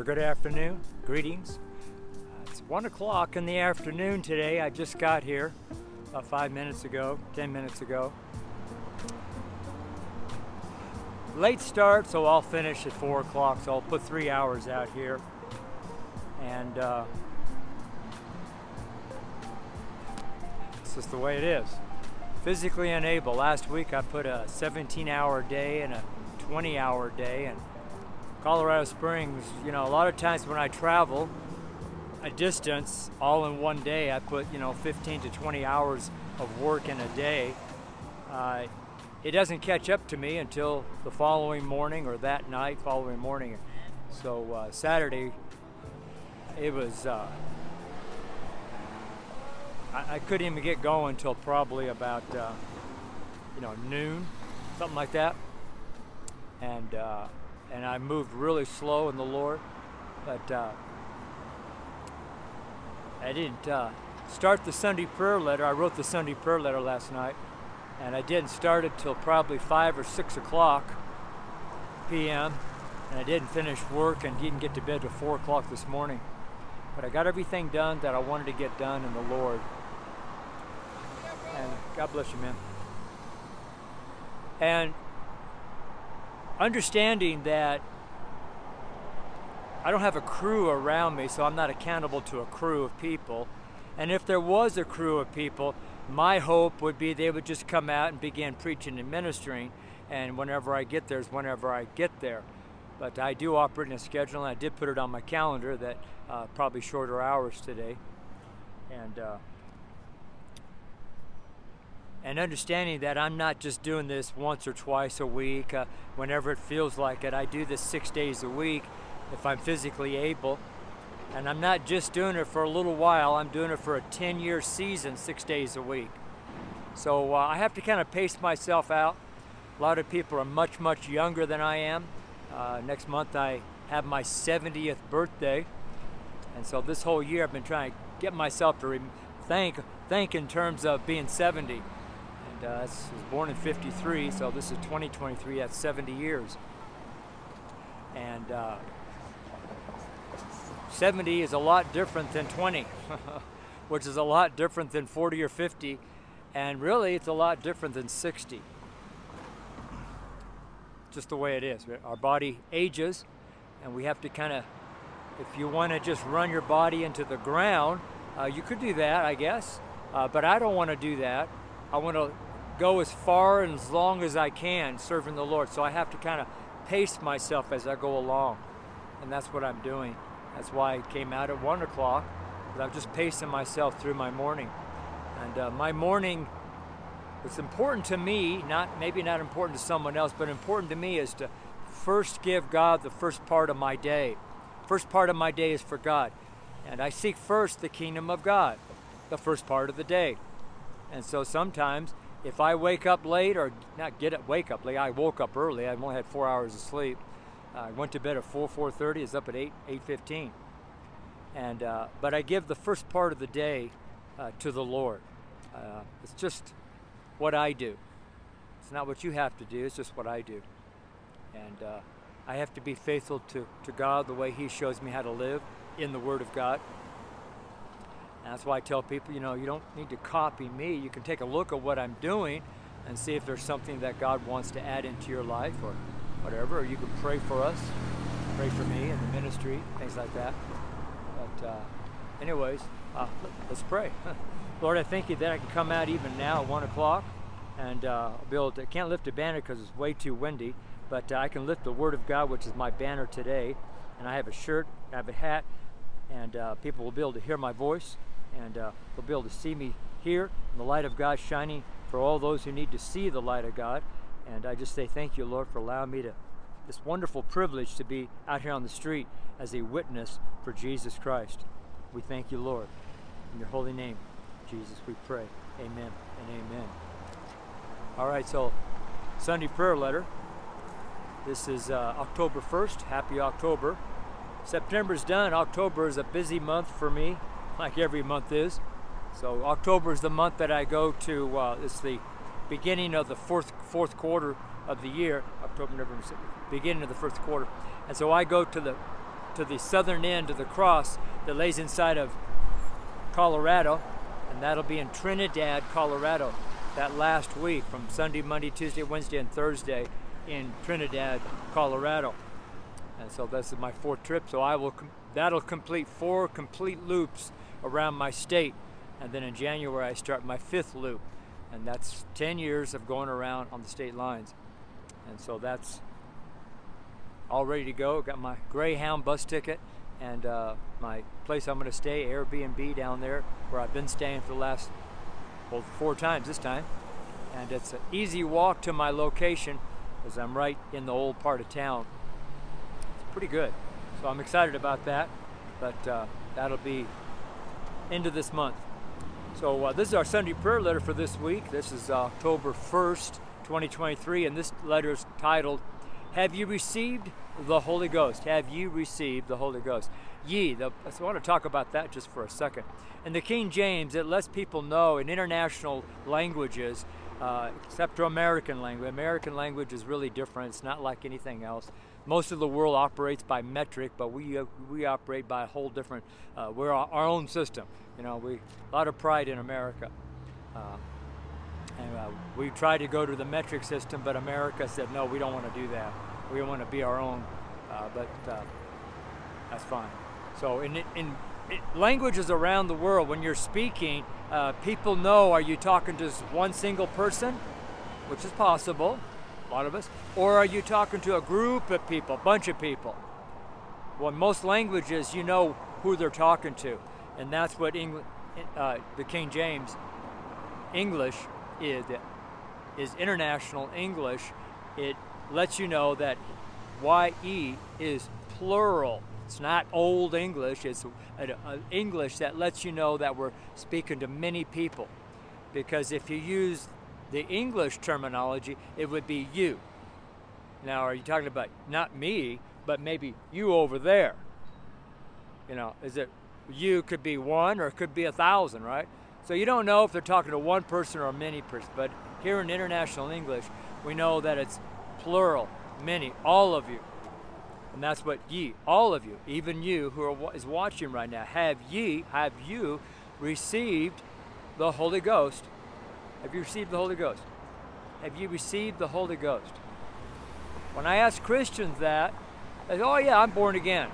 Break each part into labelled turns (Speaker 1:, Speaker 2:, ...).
Speaker 1: or good afternoon. Greetings. Uh, it's one o'clock in the afternoon today. I just got here about five minutes ago, ten minutes ago. Late start, so I'll finish at four o'clock. So I'll put three hours out here, and uh, it's just the way it is. Physically unable. Last week I put a 17-hour day and a 20-hour day, and Colorado Springs, you know, a lot of times when I travel a distance all in one day, I put, you know, 15 to 20 hours of work in a day. Uh, it doesn't catch up to me until the following morning or that night, following morning. So uh, Saturday, it was, uh, I, I, couldn't even get going until probably about, uh, you know, noon, something like that. And, uh, and I moved really slow in the Lord. But uh, I didn't uh, start the Sunday prayer letter. I wrote the Sunday prayer letter last night, and I didn't start it till probably five or six o'clock p.m. And I didn't finish work and didn't get to bed till four o'clock this morning. But I got everything done that I wanted to get done in the Lord. And God bless you, man. And understanding that I don't have a crew around me, so I'm not accountable to a crew of people. And if there was a crew of people, my hope would be they would just come out and begin preaching and ministering. And whenever I get there is whenever I get there. But I do operate in a schedule, and I did put it on my calendar that uh, probably shorter hours today. And uh, and understanding that I'm not just doing this once or twice a week, uh, whenever it feels like it. I do this six days a week if I'm physically able. And I'm not just doing it for a little while, I'm doing it for a 10 year season, six days a week. So uh, I have to kind of pace myself out. A lot of people are much, much younger than I am. Uh, next month I have my 70th birthday. And so this whole year I've been trying to get myself to re- thank, thank in terms of being 70 I was born in 53, so this is 2023, that's 70 years. And uh, 70 is a lot different than 20, which is a lot different than 40 or 50, and really it's a lot different than 60. Just the way it is. Our body ages, and we have to kind of, if you want to just run your body into the ground, uh, you could do that, I guess. Uh, but I don't want to do that. I want to go as far and as long as I can serving the Lord. So I have to kind of pace myself as I go along. And that's what I'm doing. That's why I came out at 1 o'clock. Because I'm just pacing myself through my morning. And uh, my morning, what's important to me, not maybe not important to someone else, but important to me is to first give God the first part of my day. First part of my day is for God. And I seek first the kingdom of God, the first part of the day. And so sometimes if I wake up late or not get up, wake up late, I woke up early. I only had four hours of sleep. I went to bed at 4, 4.30, is up at 8, 8.15. And, uh, but I give the first part of the day uh, to the Lord. Uh, it's just what I do. It's not what you have to do, it's just what I do. And uh, I have to be faithful to, to God the way He shows me how to live in the Word of God. And that's why I tell people, you know, you don't need to copy me. You can take a look at what I'm doing and see if there's something that God wants to add into your life or whatever. Or you can pray for us, pray for me and the ministry, things like that. But, uh, anyways, uh, let's pray. Lord, I thank you that I can come out even now at 1 o'clock and uh, be able to, I can't lift a banner because it's way too windy, but uh, I can lift the Word of God, which is my banner today. And I have a shirt, I have a hat, and uh, people will be able to hear my voice and uh, they'll be able to see me here, in the light of God shining for all those who need to see the light of God. And I just say thank you, Lord, for allowing me to this wonderful privilege to be out here on the street as a witness for Jesus Christ. We thank you, Lord. In your holy name, Jesus, we pray. Amen and amen. All right, so Sunday prayer letter. This is uh, October 1st. Happy October. September's done. October is a busy month for me like every month is. So October is the month that I go to. Uh, it's the beginning of the fourth fourth quarter of the year. October, November, beginning of the first quarter, and so I go to the to the southern end of the cross that lays inside of Colorado, and that'll be in Trinidad, Colorado, that last week from Sunday, Monday, Tuesday, Wednesday, and Thursday in Trinidad, Colorado. And so this is my fourth trip. So I will that'll complete four complete loops around my state, and then in January I start my fifth loop, and that's 10 years of going around on the state lines. And so that's all ready to go. Got my Greyhound bus ticket and uh, my place I'm going to stay, Airbnb down there, where I've been staying for the last well four times this time. And it's an easy walk to my location, as I'm right in the old part of town. It's pretty good, so I'm excited about that. But uh, that'll be into this month. So uh, this is our Sunday prayer letter for this week. This is October 1st, 2023, and this letter is titled, Have you received the Holy Ghost? Have you received the Holy Ghost? Ye, the, so I want to talk about that just for a second. In the King James, it lets people know in international languages, uh, except for American language. American language is really different. It's not like anything else. Most of the world operates by metric, but we uh, we operate by a whole different. Uh, we're our, our, own system. You know, we a lot of pride in America. Uh, and uh, we tried to go to the metric system, but America said no, we don't want to do that. We want to be our own. Uh, but uh, that's fine. So in in languages around the world, when you're speaking, people know are you talking to one single person, which is possible lot of us, or are you talking to a group of people, a bunch of people? Well, in most languages, you know who they're talking to, and that's what uh, the King James English is, is international English. It lets you know that YE is plural. It's not old English, it's a, a English that lets you know that we're speaking to many people. Because if you use the English terminology, it would be you. Now, are you talking about not me, but maybe you over there? You know, is it you could be one or it could be a thousand, right? So you don't know if they're talking to one person or many person, but here in international English, we know that it's plural, many, all of you. And that's what ye, all of you, even you who are, is watching right now, have ye, have you received the Holy Ghost have you received the Holy Ghost? Have you received the Holy Ghost? When I ask Christians that, they say, oh yeah, I'm born again.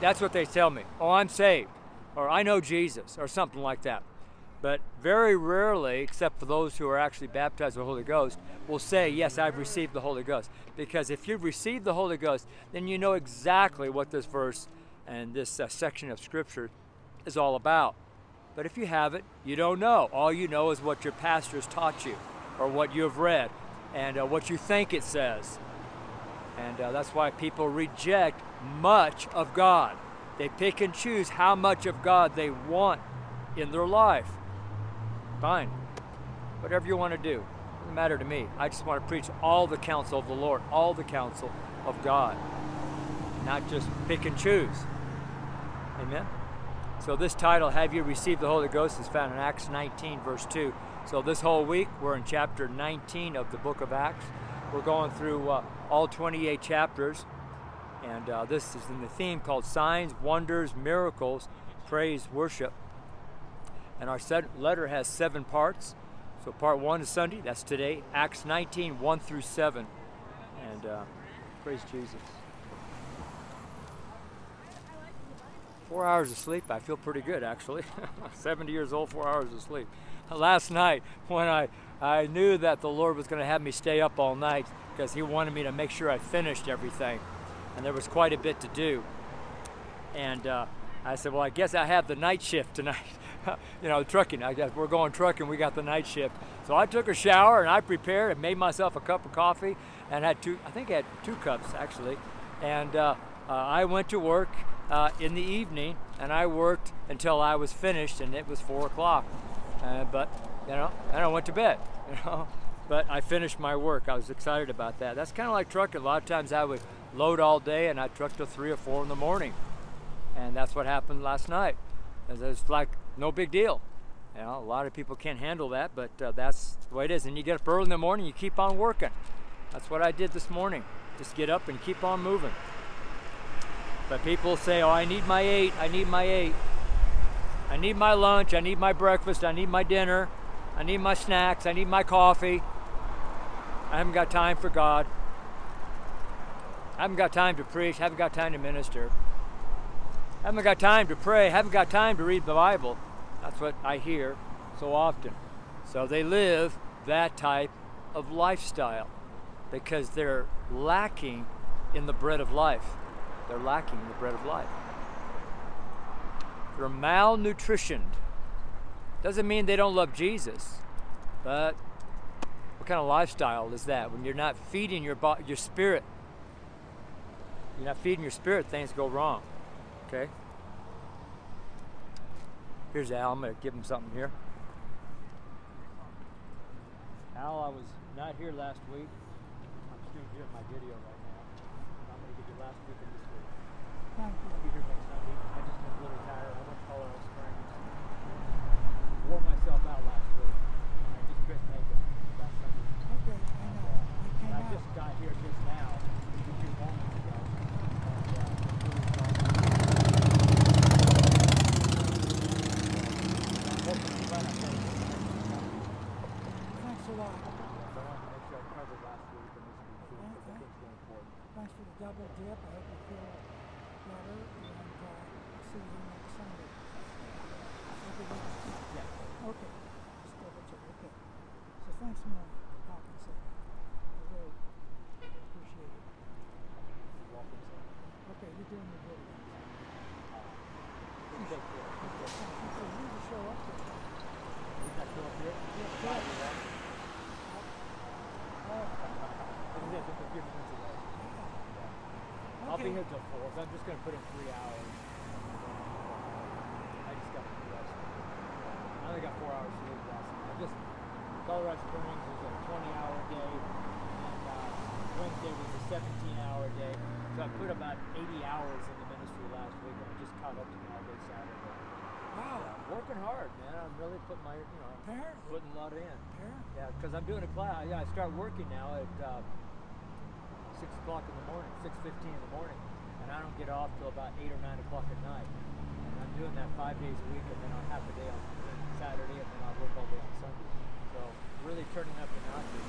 Speaker 1: That's what they tell me. Oh, I'm saved. Or I know Jesus, or something like that. But very rarely, except for those who are actually baptized with the Holy Ghost, will say, Yes, I've received the Holy Ghost. Because if you've received the Holy Ghost, then you know exactly what this verse and this uh, section of Scripture is all about. But if you haven't, you don't know. All you know is what your pastors taught you or what you have read and uh, what you think it says. And uh, that's why people reject much of God. They pick and choose how much of God they want in their life. Fine. Whatever you want to do. Doesn't matter to me. I just want to preach all the counsel of the Lord, all the counsel of God. Not just pick and choose. Amen. So this title, Have You Received the Holy Ghost, is found in Acts 19, verse 2. So this whole week, we're in chapter 19 of the book of Acts. We're going through uh, all 28 chapters, and uh, this is in the theme called Signs, Wonders, Miracles, Praise, Worship. And our letter has seven parts. So part one is Sunday, that's today, Acts 19, 1 through 7. And uh, praise Jesus. Four hours of sleep, I feel pretty good actually. 70 years old, four hours of sleep. Last night, when I, I knew that the Lord was going to have me stay up all night because He wanted me to make sure I finished everything, and there was quite a bit to do. And uh, I said, Well, I guess I have the night shift tonight. you know, trucking. I guess we're going trucking. We got the night shift. So I took a shower and I prepared and made myself a cup of coffee and had two. I think I had two cups actually, and uh, uh, I went to work uh, in the evening, and I worked until I was finished, and it was four o'clock. Uh, but you know, and I went to bed. You know, but I finished my work. I was excited about that. That's kind of like trucking. A lot of times I would load all day, and I truck till three or four in the morning, and that's what happened last night. It's like no big deal. You know, a lot of people can't handle that, but uh, that's the way it is. And you get up early in the morning, you keep on working. That's what I did this morning. Just get up and keep on moving. But people say, oh, I need my eight, I need my eight. I need my lunch, I need my breakfast, I need my dinner, I need my snacks, I need my coffee. I haven't got time for God. I haven't got time to preach, I haven't got time to minister. I haven't got time to pray, I haven't got time to read the Bible. That's what I hear so often. So they live that type of lifestyle because they're lacking in the bread of life. They're lacking the bread of life. They're malnutritioned. Doesn't mean they don't love Jesus, but what kind of lifestyle is that when you're not feeding your bo- your spirit? You're not feeding your spirit, things go wrong. Okay? Here's Al. I'm going to give him something here. Al, I was not here last week. I'm still doing my video right now. I'm going to give you last week and this week.
Speaker 2: Thank you.
Speaker 1: I'll be here next Sunday. I just been really tired. I went to Colorado Springs. Wore myself out last week. I just couldn't make it last Sunday.
Speaker 2: Okay, I
Speaker 1: And,
Speaker 2: know.
Speaker 1: uh,
Speaker 2: I
Speaker 1: and
Speaker 2: came
Speaker 1: I
Speaker 2: out.
Speaker 1: just got here just now, a few moments ago. And uh, it's really fun. I'm hoping to run up there.
Speaker 2: Thanks a lot.
Speaker 1: So I wanted to make sure I covered last week and this week too, because I think it's really important.
Speaker 2: Thanks for the double dip. I hope you feel better, and uh, I'll see you next Sunday. Everything-
Speaker 1: Yeah.
Speaker 2: Okay, just double check. Okay. So thanks, Mel Hawkinson. I really appreciate it.
Speaker 1: Welcome, sir.
Speaker 2: Okay, you're doing your video.
Speaker 1: Please take care.
Speaker 2: Okay, thanks. You said you need to show up there.
Speaker 1: Did that show up here?
Speaker 2: Yeah,
Speaker 1: Five
Speaker 2: yeah.
Speaker 1: to one.
Speaker 2: Oh,
Speaker 1: This is it, just a few minutes away.
Speaker 2: yeah.
Speaker 1: I'll be
Speaker 2: Okay.
Speaker 1: here till four, so I'm just gonna put in three hours. I just got to rest. I only got four hours sleep last night. I just Colorado Springs was a 20 hour day, and uh, Wednesday was a 17 hour day. So I put about 80 hours in the ministry last week, and I just caught up to all day Saturday.
Speaker 2: Wow.
Speaker 1: Yeah, working hard, man. I'm really putting my, you know,
Speaker 2: Apparently.
Speaker 1: putting a lot in.
Speaker 2: Apparently.
Speaker 1: Yeah, because I'm doing a class. Yeah, I start working now at uh, six o'clock in the morning, six fifteen in the morning, and I don't get off till about eight or nine o'clock at night. And I'm doing that five days a week, and then on half a day on Saturday, and then I work all day on Sunday. So really turning up the notches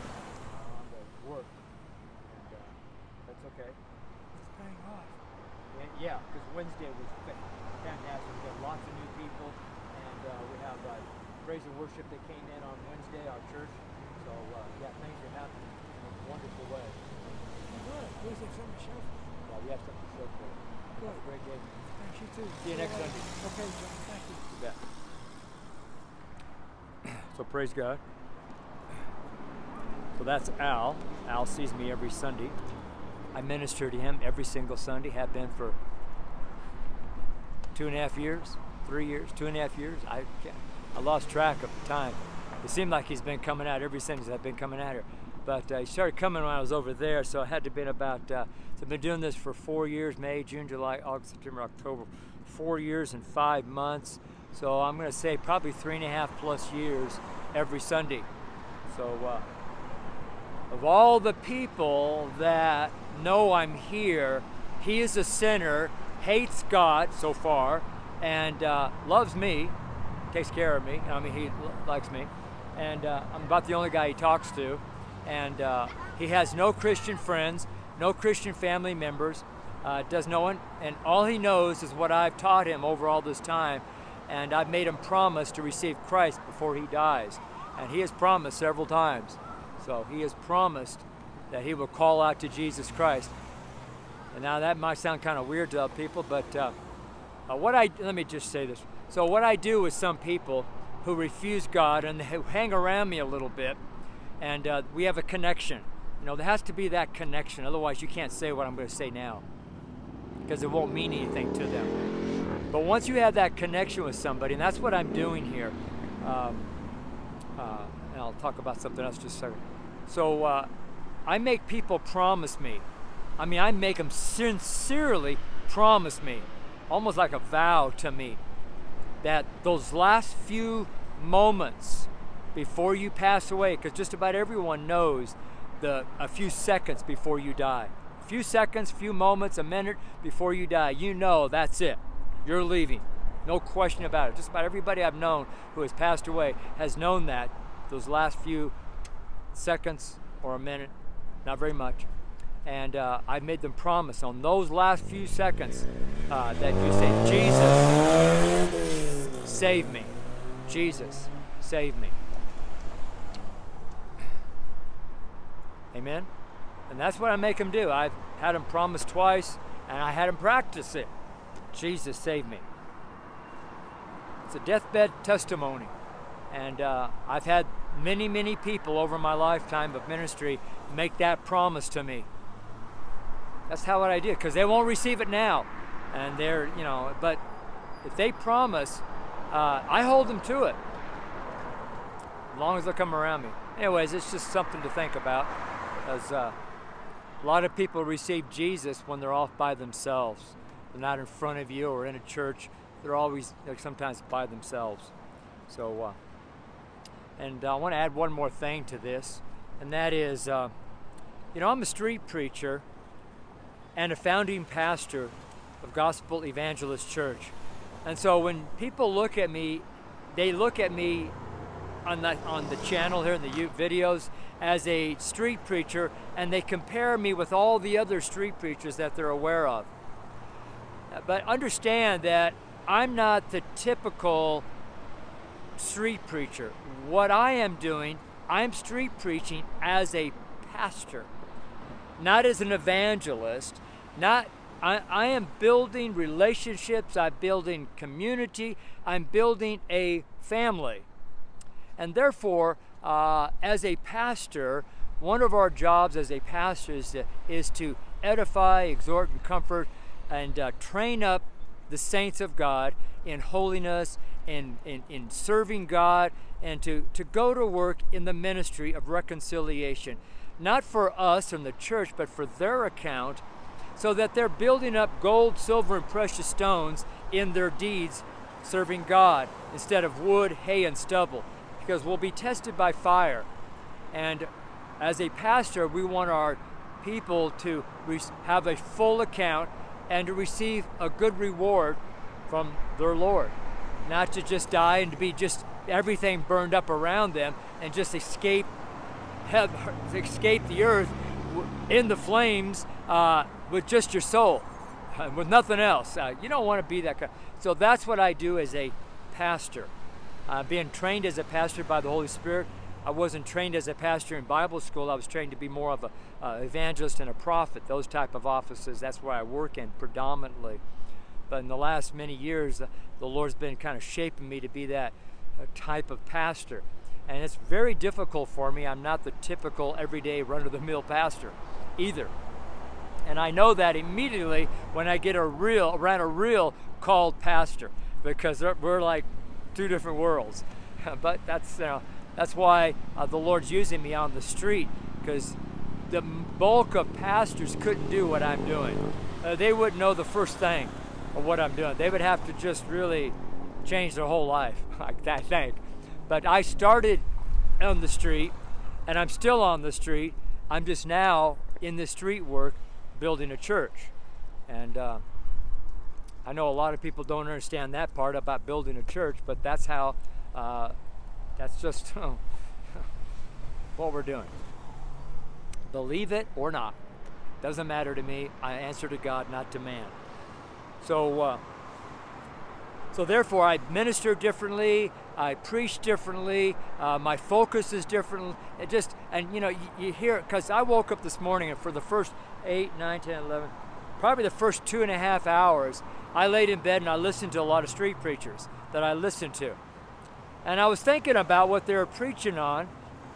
Speaker 1: uh, on the work, and uh, that's okay.
Speaker 2: It's paying off.
Speaker 1: And yeah, because Wednesday was fantastic. We got lots of new people, and uh, we have uh, praise and worship that came in on Wednesday, our church. So uh, yeah, things are happening in a wonderful way.
Speaker 2: Good. At least have something to show
Speaker 1: Yeah, we have something show for. Have a great day.
Speaker 2: Thanks, you too.
Speaker 1: See you next. Sunday.
Speaker 2: Okay, John. Thank you.
Speaker 1: You bet. So praise God. So that's Al. Al sees me every Sunday. I minister to him every single Sunday, have been for two and a half years, three years, two and a half years. I I lost track of time. It seemed like he's been coming out every Sunday I've been coming out here. But uh, he started coming when I was over there, so I had to been about. Uh, so I've been doing this for four years: May, June, July, August, September, October. Four years and five months. So I'm going to say probably three and a half plus years every Sunday. So uh, of all the people that know I'm here, he is a sinner, hates God so far, and uh, loves me, takes care of me. I mean, he likes me, and uh, I'm about the only guy he talks to. And uh, he has no Christian friends, no Christian family members, uh, does no one, and all he knows is what I've taught him over all this time. And I've made him promise to receive Christ before he dies, and he has promised several times. So he has promised that he will call out to Jesus Christ. And now that might sound kind of weird to other people, but uh, uh, what I let me just say this. So what I do with some people who refuse God and who hang around me a little bit, and uh, we have a connection. You know, there has to be that connection. Otherwise, you can't say what I'm going to say now because it won't mean anything to them. But once you have that connection with somebody, and that's what I'm doing here, um, uh, and I'll talk about something else just a second. So uh, I make people promise me. I mean, I make them sincerely promise me, almost like a vow to me, that those last few moments before you pass away, because just about everyone knows the a few seconds before you die, A few seconds, few moments, a minute before you die, you know that's it. You're leaving. No question about it. Just about everybody I've known who has passed away has known that those last few seconds or a minute, not very much. And uh, I made them promise on those last few seconds uh, that you say, Jesus, save me. Jesus, save me. Amen? And that's what I make them do. I've had them promise twice, and I had them practice it. Jesus, save me. It's a deathbed testimony. And uh, I've had many, many people over my lifetime of ministry make that promise to me. That's how what I did, because they won't receive it now. And they're, you know, but if they promise, uh, I hold them to it. As long as they come around me. Anyways, it's just something to think about. Because uh, a lot of people receive Jesus when they're off by themselves. They're not in front of you or in a church. They're always, like, sometimes by themselves. So, uh, and I want to add one more thing to this, and that is, uh, you know, I'm a street preacher and a founding pastor of Gospel Evangelist Church. And so when people look at me, they look at me on the, on the channel here in the YouTube videos as a street preacher and they compare me with all the other street preachers that they're aware of. But understand that I'm not the typical street preacher. What I am doing, I'm street preaching as a pastor, not as an evangelist, not I, I am building relationships, I'm building community, I'm building a family. And therefore, uh, as a pastor, one of our jobs as a pastor is to, is to edify, exhort, and comfort, and uh, train up the saints of God in holiness, in, in, in serving God, and to, to go to work in the ministry of reconciliation. Not for us and the church, but for their account so that they're building up gold, silver, and precious stones in their deeds, serving God instead of wood, hay, and stubble, because we'll be tested by fire. And as a pastor, we want our people to have a full account and to receive a good reward from their Lord, not to just die and to be just everything burned up around them and just escape have, escape the earth in the flames uh, with just your soul, with nothing else. Uh, you don't want to be that kind. So that's what I do as a pastor. Uh, being trained as a pastor by the Holy Spirit, I wasn't trained as a pastor in Bible school. I was trained to be more of an uh, evangelist and a prophet, those type of offices. That's where I work in predominantly. But in the last many years, uh, the Lord's been kind of shaping me to be that uh, type of pastor. And it's very difficult for me. I'm not the typical everyday run of the mill pastor either. And I know that immediately when I get a reel, around a real called pastor, because we're like two different worlds. but that's, uh, that's why uh, the Lord's using me on the street, because the bulk of pastors couldn't do what I'm doing. Uh, they wouldn't know the first thing of what I'm doing. They would have to just really change their whole life, like I think. But I started on the street, and I'm still on the street. I'm just now in the street work building a church. And uh, I know a lot of people don't understand that part about building a church, but that's how, uh, that's just what we're doing. Believe it or not, doesn't matter to me. I answer to God, not to man. So, uh, so therefore, I minister differently. I preach differently. Uh, my focus is different. It just and you know you, you hear because I woke up this morning and for the first eight, nine, ten, eleven, probably the first two and a half hours, I laid in bed and I listened to a lot of street preachers that I listened to, and I was thinking about what they were preaching on,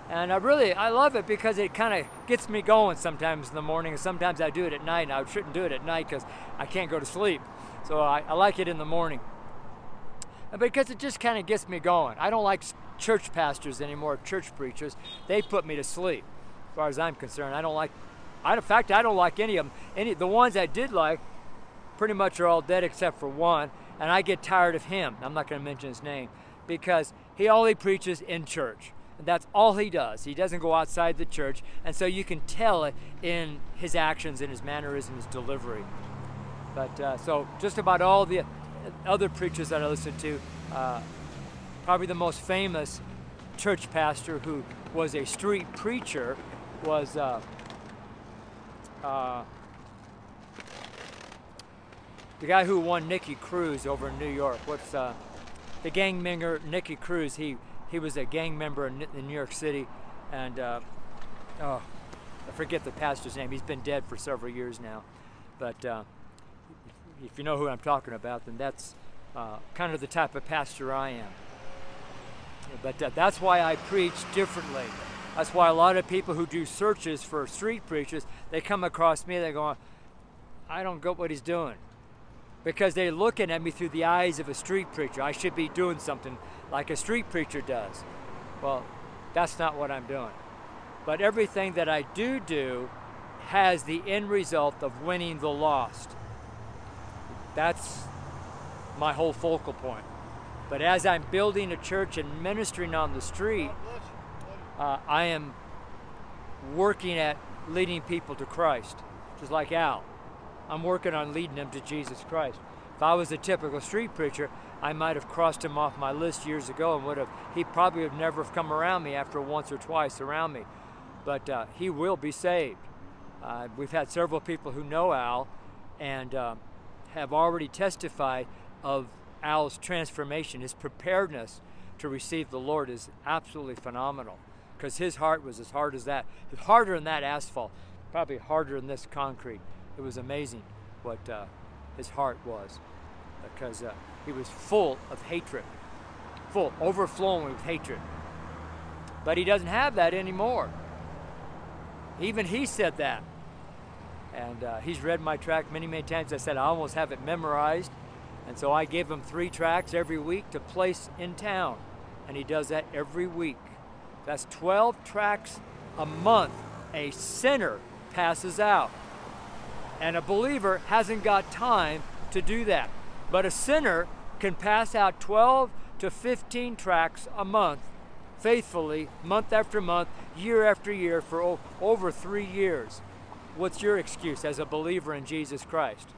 Speaker 1: and I really I love it because it kind of gets me going sometimes in the morning, and sometimes I do it at night. And I shouldn't do it at night because I can't go to sleep, so I, I like it in the morning because it just kind of gets me going. I don't like church pastors anymore, church preachers. They put me to sleep, as far as I'm concerned. I don't like, I, in fact, I don't like any of them. Any the ones I did like, pretty much are all dead except for one, and I get tired of him. I'm not going to mention his name because he only preaches in church. And that's all he does. He doesn't go outside the church. And so you can tell it in his actions, in his mannerisms, his delivery. But uh, so just about all the other preachers that I listen to, uh, probably the most famous church pastor who was a street preacher was uh, uh, the guy who won Nicky Cruz over in New York. What's uh, the gang member Nicky Cruz? He he was a gang member in, in New York City, and uh, oh, I forget the pastor's name. He's been dead for several years now, but uh, if you know who I'm talking about, then that's uh, kind of the type of pastor I am. But uh, that's why I preach differently. That's why a lot of people who do searches for street preachers, they come across me, they go, I don't get what he's doing. Because they're looking at me through the eyes of a street preacher. I should be doing something like a street preacher does. Well, that's not what I'm doing. But everything that I do do has the end result of winning the lost. That's my whole focal point. But as I'm building a church and ministering on the street, uh, I am working at leading people to Christ, just like Al. I'm working on leading them to Jesus Christ. If I was a typical street preacher, I might have crossed him off my list years ago and would have, he probably would never have come around me after once or twice around me. But uh, he will be saved. Uh, we've had several people who know Al and uh, have already testified of Al's transformation, his preparedness to receive the Lord is absolutely phenomenal because his heart was as hard as that, harder than that asphalt, probably harder than this concrete. It was amazing what uh, his heart was because uh, he was full of hatred, full, overflowing with hatred. But he doesn't have that anymore. Even he said that. And uh, he's read my track many, many times. I said I almost have it memorized. And so I give him three tracks every week to place in town. And he does that every week. That's 12 tracks a month a sinner passes out. And a believer hasn't got time to do that. But a sinner can pass out 12 to 15 tracks a month faithfully, month after month, year after year, for o- over three years. What's your excuse as a believer in Jesus Christ?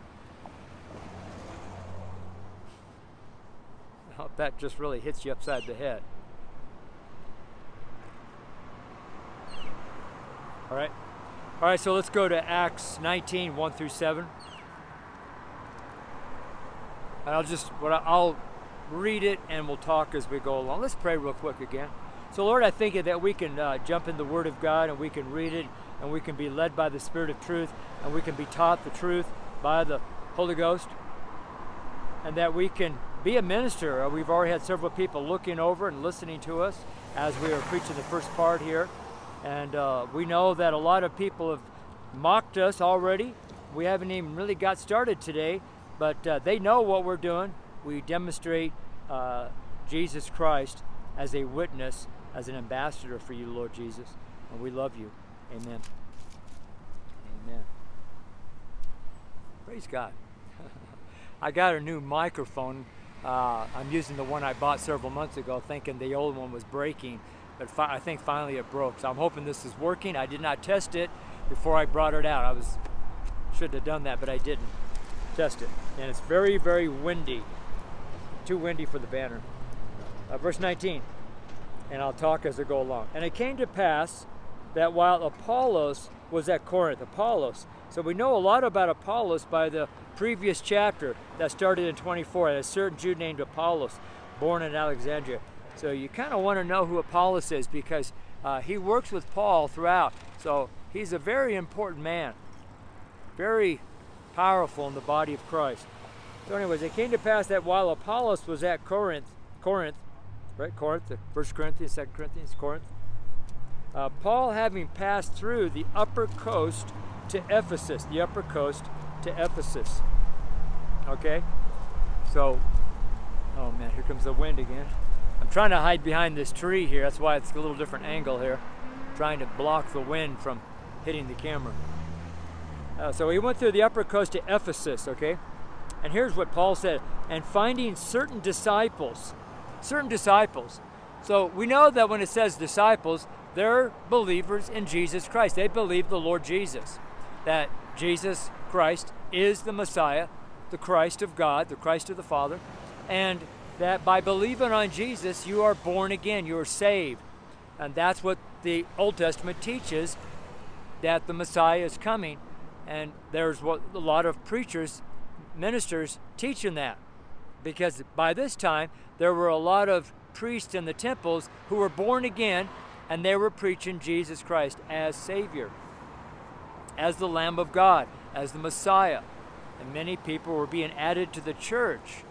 Speaker 1: That just really hits you upside the head. All right. All right, so let's go to Acts 19, 1 through 7. And I'll just, what I'll read it and we'll talk as we go along. Let's pray real quick again. So, Lord, I thank you that we can uh, jump in the Word of God and we can read it and we can be led by the Spirit of truth and we can be taught the truth by the Holy Ghost and that we can be a minister. Uh, we've already had several people looking over and listening to us as we are preaching the first part here. And uh, we know that a lot of people have mocked us already. We haven't even really got started today, but uh, they know what we're doing. We demonstrate uh, Jesus Christ as a witness, as an ambassador for you, Lord Jesus. And we love you. Amen. Amen. Praise God. I got a new microphone. Uh, I'm using the one I bought several months ago, thinking the old one was breaking, but fi- I think finally it broke. So I'm hoping this is working. I did not test it before I brought it out. I was should have done that, but I didn't test it. And it's very, very windy. Too windy for the banner. Uh, verse 19, and I'll talk as I go along. And it came to pass that while Apollos was at Corinth, Apollos. So we know a lot about Apollos by the previous chapter that started in 24. A certain Jew named Apollos, born in Alexandria. So you kind of want to know who Apollos is because uh, he works with Paul throughout. So he's a very important man, very powerful in the body of Christ. So, anyways, it came to pass that while Apollos was at Corinth, Corinth, right? Corinth, First Corinthians, Second Corinthians, Corinth. Uh, Paul, having passed through the upper coast to Ephesus, the upper coast to Ephesus. Okay, so, oh man, here comes the wind again. Trying to hide behind this tree here. That's why it's a little different angle here, trying to block the wind from hitting the camera. Uh, so he went through the upper coast to Ephesus. Okay, and here's what Paul said: and finding certain disciples, certain disciples. So we know that when it says disciples, they're believers in Jesus Christ. They believe the Lord Jesus, that Jesus Christ is the Messiah, the Christ of God, the Christ of the Father, and that by believing on Jesus, you are born again, you are saved. And that's what the Old Testament teaches that the Messiah is coming. And there's what a lot of preachers, ministers teaching that. Because by this time, there were a lot of priests in the temples who were born again and they were preaching Jesus Christ as Savior, as the Lamb of God, as the Messiah. And many people were being added to the church.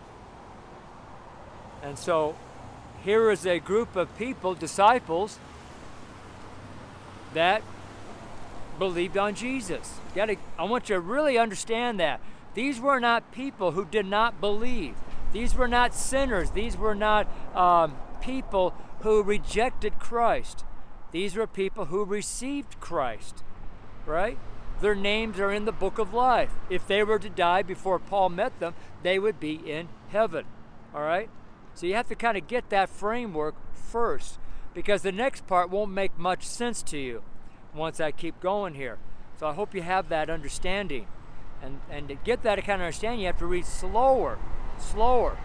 Speaker 1: And so here is a group of people, disciples, that believed on Jesus. Gotta, I want you to really understand that. These were not people who did not believe. These were not sinners. These were not um, people who rejected Christ. These were people who received Christ, right? Their names are in the book of life. If they were to die before Paul met them, they would be in heaven, all right? So you have to kind of get that framework first because the next part won't make much sense to you once I keep going here. So I hope you have that understanding. And, and to get that kind of understanding, you have to read slower, slower.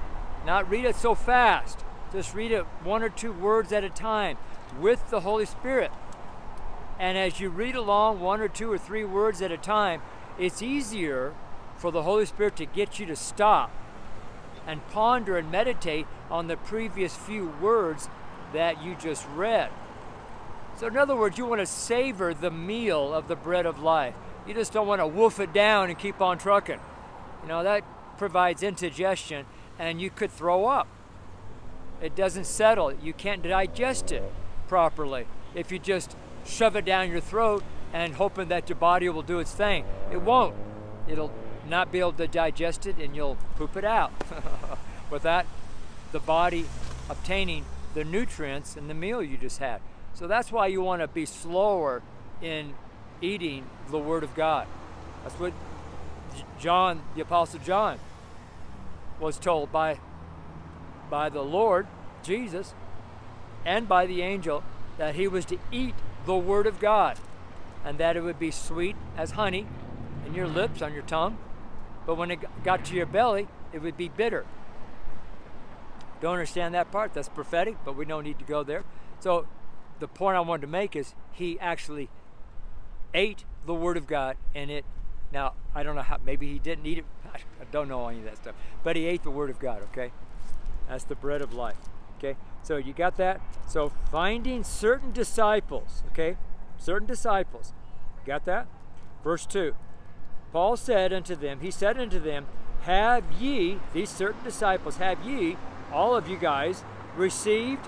Speaker 1: Not read it so fast. Just read it one or two words at a time with the Holy Spirit. And as you read along one or two or three words at a time, it's easier for the Holy Spirit to get you to stop and ponder and meditate on the previous few words that you just read. So, in other words, you want to savor the meal of the bread of life. You just don't want to wolf it down and keep on trucking. You know, that provides indigestion and you could throw up. It doesn't settle, you can't digest it properly if you just shove it down your throat and hoping that your body will do its thing. It won't. It'll not be able to digest it and you'll poop it out. Without the body obtaining the nutrients in the meal you just had. So that's why you want to be slower in eating the Word of God. That's what John, the Apostle John, was told by, by the Lord, Jesus, and by the angel that he was to eat the Word of God and that it would be sweet as honey in your lips, on your tongue, but when it got to your belly, it would be bitter. Don't understand that part. That's prophetic, but we don't need to go there. So, the point I wanted to make is he actually ate the Word of God, and it. Now, I don't know how. Maybe he didn't eat it. I don't know any of that stuff. But he ate the Word of God. Okay, that's the bread of life. Okay, so you got that. So finding certain disciples. Okay, certain disciples. Got that? Verse two. Paul said unto them, he said unto them, Have ye, these certain disciples, have ye, all of you guys, received?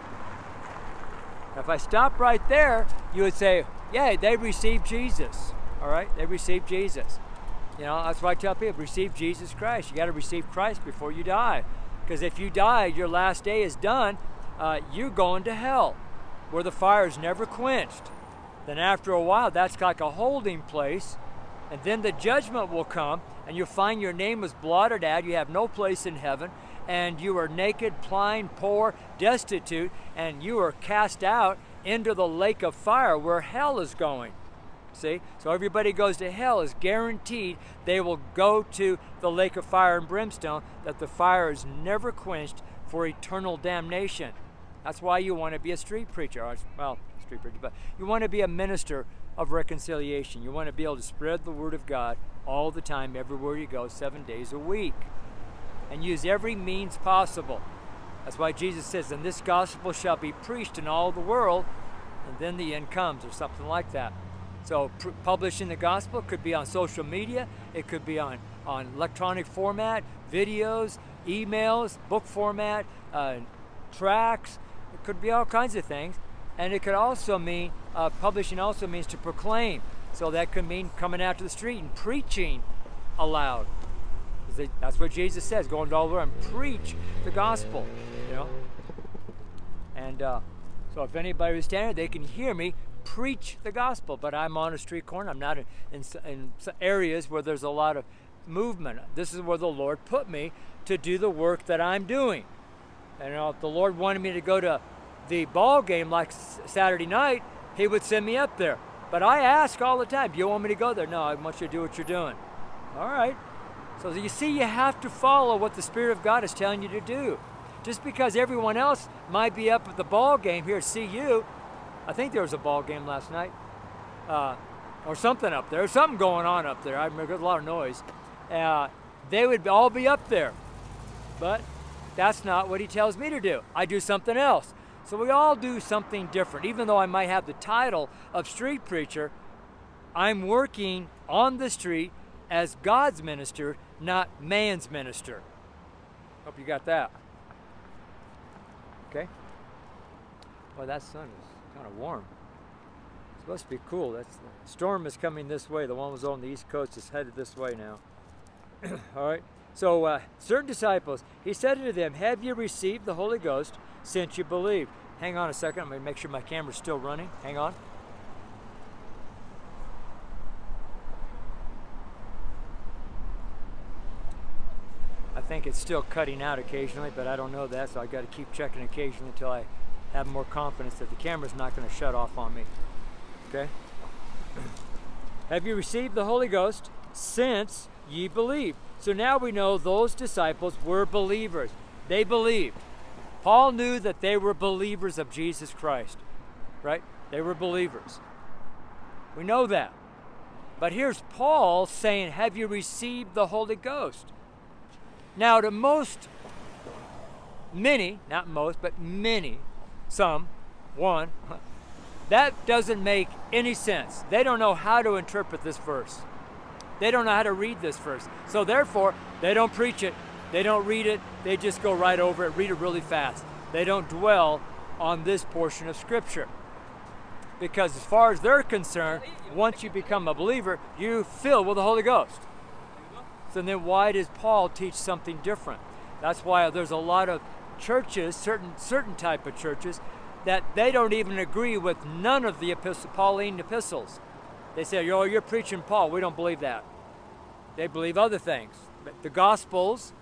Speaker 1: Now, if I stop right there, you would say, Yeah, they received Jesus. All right, they received Jesus. You know, that's why I tell people receive Jesus Christ. You got to receive Christ before you die. Because if you die, your last day is done, uh, you're going to hell where the fire is never quenched. Then, after a while, that's like a holding place and then the judgment will come, and you'll find your name is blotted out. You have no place in heaven, and you are naked, blind, poor, destitute, and you are cast out into the lake of fire where hell is going. See? So everybody goes to hell is guaranteed they will go to the lake of fire and brimstone, that the fire is never quenched for eternal damnation. That's why you want to be a street preacher. Well, street preacher, but you want to be a minister of reconciliation. You want to be able to spread the word of God all the time, everywhere you go, seven days a week, and use every means possible. That's why Jesus says, And this gospel shall be preached in all the world, and then the end comes, or something like that. So, pr- publishing the gospel could be on social media, it could be on, on electronic format, videos, emails, book format, uh, tracks, it could be all kinds of things. And it could also mean, uh, publishing also means to proclaim. So that could mean coming out to the street and preaching aloud. That's what Jesus says, go into all the world and preach the gospel, you know. And uh, so if anybody was standing they can hear me preach the gospel. But I'm on a street corner. I'm not in, in, in areas where there's a lot of movement. This is where the Lord put me to do the work that I'm doing. And you know, if the Lord wanted me to go to the ball game like Saturday night, he would send me up there. But I ask all the time, do you want me to go there? No, I want you to do what you're doing. All right. So you see, you have to follow what the Spirit of God is telling you to do. Just because everyone else might be up at the ball game here at CU, I think there was a ball game last night, uh, or something up there. Something going on up there. I remember a lot of noise. Uh, they would all be up there. But that's not what he tells me to do. I do something else. So we all do something different. Even though I might have the title of street preacher, I'm working on the street as God's minister, not man's minister. Hope you got that. Okay? Well, that sun is kind of warm. It's supposed to be cool. That's the storm is coming this way. The one was on the east coast is headed this way now. All right. So uh, certain disciples, he said to them, "Have you received the Holy Ghost since you believed?" Hang on a second. I'm going to make sure my camera's still running. Hang on. I think it's still cutting out occasionally, but I don't know that, so I got to keep checking occasionally until I have more confidence that the camera's not going to shut off on me. Okay? have you received the Holy Ghost since ye believed? So now we know those disciples were believers. They believed. Paul knew that they were believers of Jesus Christ, right? They were believers. We know that. But here's Paul saying, Have you received the Holy Ghost? Now, to most, many, not most, but many, some, one, that doesn't make any sense. They don't know how to interpret this verse. They don't know how to read this verse. So, therefore, they don't preach it, they don't read it, they just go right over it, read it really fast. They don't dwell on this portion of Scripture. Because, as far as they're concerned, once you become a believer, you fill with the Holy Ghost. So then why does Paul teach something different? That's why there's a lot of churches, certain certain type of churches, that they don't even agree with none of the epistle, Pauline epistles. They say, "Oh, you're preaching Paul." We don't believe that. They believe other things. But the Gospels,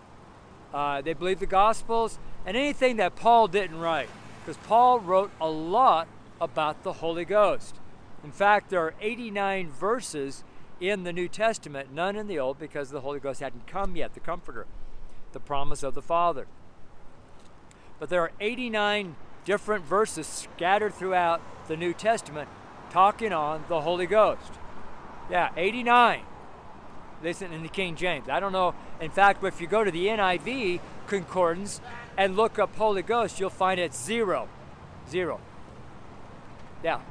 Speaker 1: uh, they believe the Gospels, and anything that Paul didn't write, because Paul wrote a lot about the Holy Ghost. In fact, there are 89 verses in the New Testament, none in the Old because the Holy Ghost hadn't come yet, the Comforter, the promise of the Father. But there are 89 different verses scattered throughout the New Testament talking on the Holy Ghost. Yeah, 89. Listen in the King James. I don't know. In fact, if you go to the NIV concordance and look up Holy Ghost, you'll find it's zero. Zero. Yeah.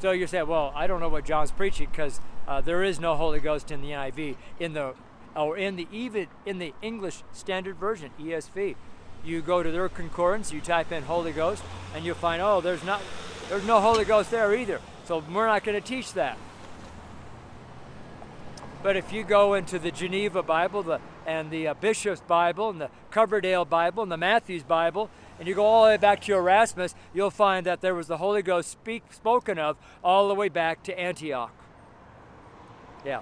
Speaker 1: So you say, well, I don't know what John's preaching because uh, there is no Holy Ghost in the NIV. In the or in the even in the English Standard Version (ESV), you go to their concordance, you type in Holy Ghost, and you'll find oh, there's not there's no Holy Ghost there either. So we're not going to teach that. But if you go into the Geneva Bible, the and the uh, Bishop's Bible, and the Coverdale Bible, and the Matthews Bible, and you go all the way back to Erasmus, you'll find that there was the Holy Ghost speak, spoken of all the way back to Antioch. Yeah.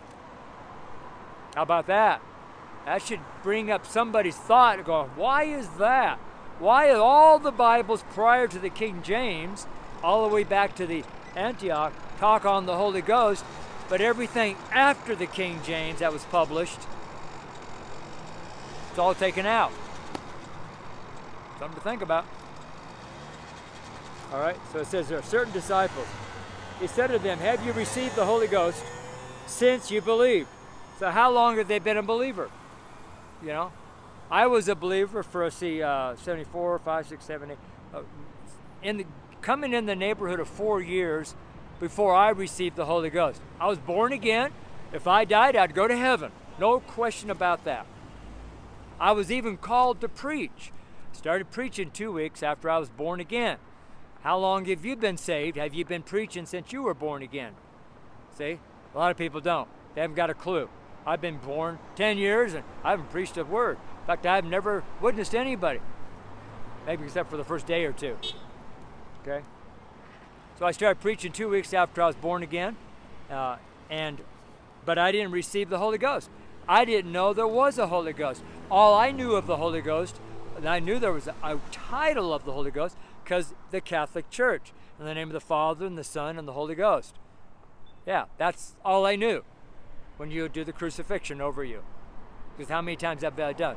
Speaker 1: How about that? That should bring up somebody's thought going, why is that? Why are all the Bibles prior to the King James, all the way back to the Antioch, talk on the Holy Ghost, but everything after the King James that was published, it's all taken out? Something to think about. All right, so it says there are certain disciples. He said to them, Have you received the Holy Ghost? since you believed. So how long have they been a believer? You know, I was a believer for see uh, 74, 5, 6, 7, 8, uh, in the, coming in the neighborhood of four years before I received the Holy Ghost. I was born again. If I died, I'd go to heaven. No question about that. I was even called to preach. Started preaching two weeks after I was born again. How long have you been saved? Have you been preaching since you were born again? See? A lot of people don't. They haven't got a clue. I've been born 10 years and I haven't preached a word. In fact, I've never witnessed anybody, maybe except for the first day or two. Okay? So I started preaching two weeks after I was born again, uh, and but I didn't receive the Holy Ghost. I didn't know there was a Holy Ghost. All I knew of the Holy Ghost, and I knew there was a, a title of the Holy Ghost, because the Catholic Church. In the name of the Father, and the Son, and the Holy Ghost. Yeah, that's all I knew when you do the crucifixion over you. Because how many times have I done?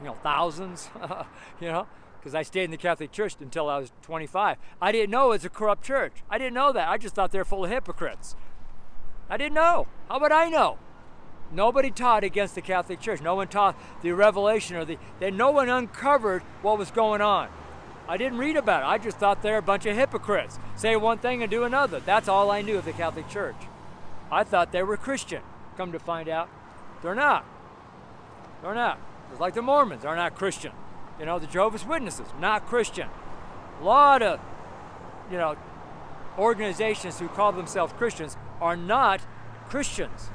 Speaker 1: You know, thousands, you know? Because I stayed in the Catholic Church until I was 25. I didn't know it was a corrupt church. I didn't know that. I just thought they were full of hypocrites. I didn't know. How would I know? Nobody taught against the Catholic Church. No one taught the revelation or the that no one uncovered what was going on. I didn't read about it. I just thought they're a bunch of hypocrites. Say one thing and do another. That's all I knew of the Catholic Church. I thought they were Christian. Come to find out, they're not. They're not. It's like the Mormons they're not Christian. You know, the Jehovah's Witnesses, not Christian. A lot of, you know, organizations who call themselves Christians are not Christians.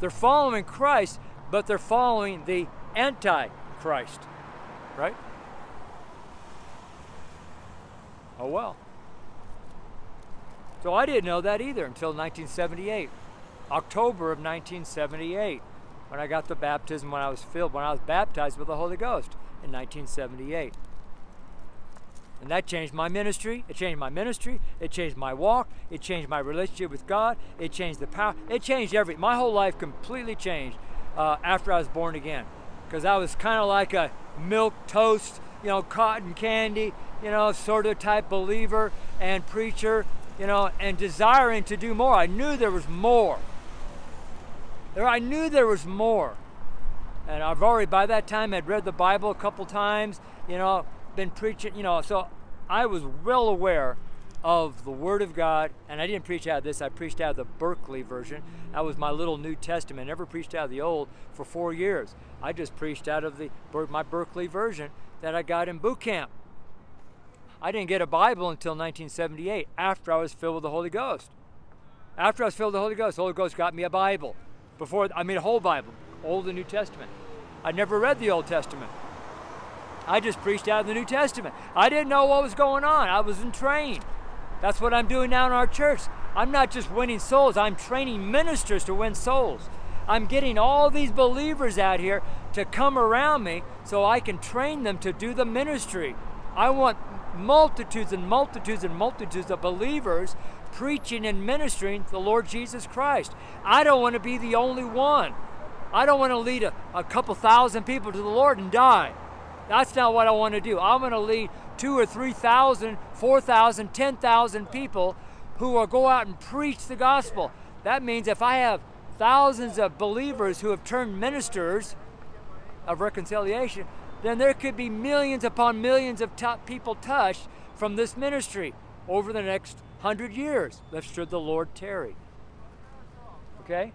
Speaker 1: They're following Christ, but they're following the Antichrist, right? Oh well. So I didn't know that either until 1978, October of 1978, when I got the baptism, when I was filled, when I was baptized with the Holy Ghost in 1978. And that changed my ministry. It changed my ministry. It changed my walk. It changed my relationship with God. It changed the power. It changed everything. My whole life completely changed uh, after I was born again. Because I was kind of like a milk toast, you know, cotton candy, you know, sort of type believer and preacher, you know, and desiring to do more. I knew there was more. There, I knew there was more. And I've already, by that time, had read the Bible a couple times, you know, been preaching, you know, so I was well aware of the Word of God, and I didn't preach out of this, I preached out of the Berkeley version. That was my little New Testament. I never preached out of the Old for four years. I just preached out of the my Berkeley version that I got in boot camp. I didn't get a Bible until 1978, after I was filled with the Holy Ghost. After I was filled with the Holy Ghost, the Holy Ghost got me a Bible. Before, I mean, a whole Bible, Old and New Testament. I never read the Old Testament. I just preached out of the New Testament. I didn't know what was going on. I wasn't trained. That's what I'm doing now in our church. I'm not just winning souls, I'm training ministers to win souls. I'm getting all these believers out here to come around me so I can train them to do the ministry. I want multitudes and multitudes and multitudes of believers preaching and ministering the Lord Jesus Christ. I don't want to be the only one. I don't want to lead a, a couple thousand people to the Lord and die. That's not what I want to do. I'm going to lead two or three thousand, four thousand, ten thousand people who will go out and preach the gospel. That means if I have thousands of believers who have turned ministers of reconciliation, then there could be millions upon millions of t- people touched from this ministry over the next hundred years, if should the Lord tarry. Okay?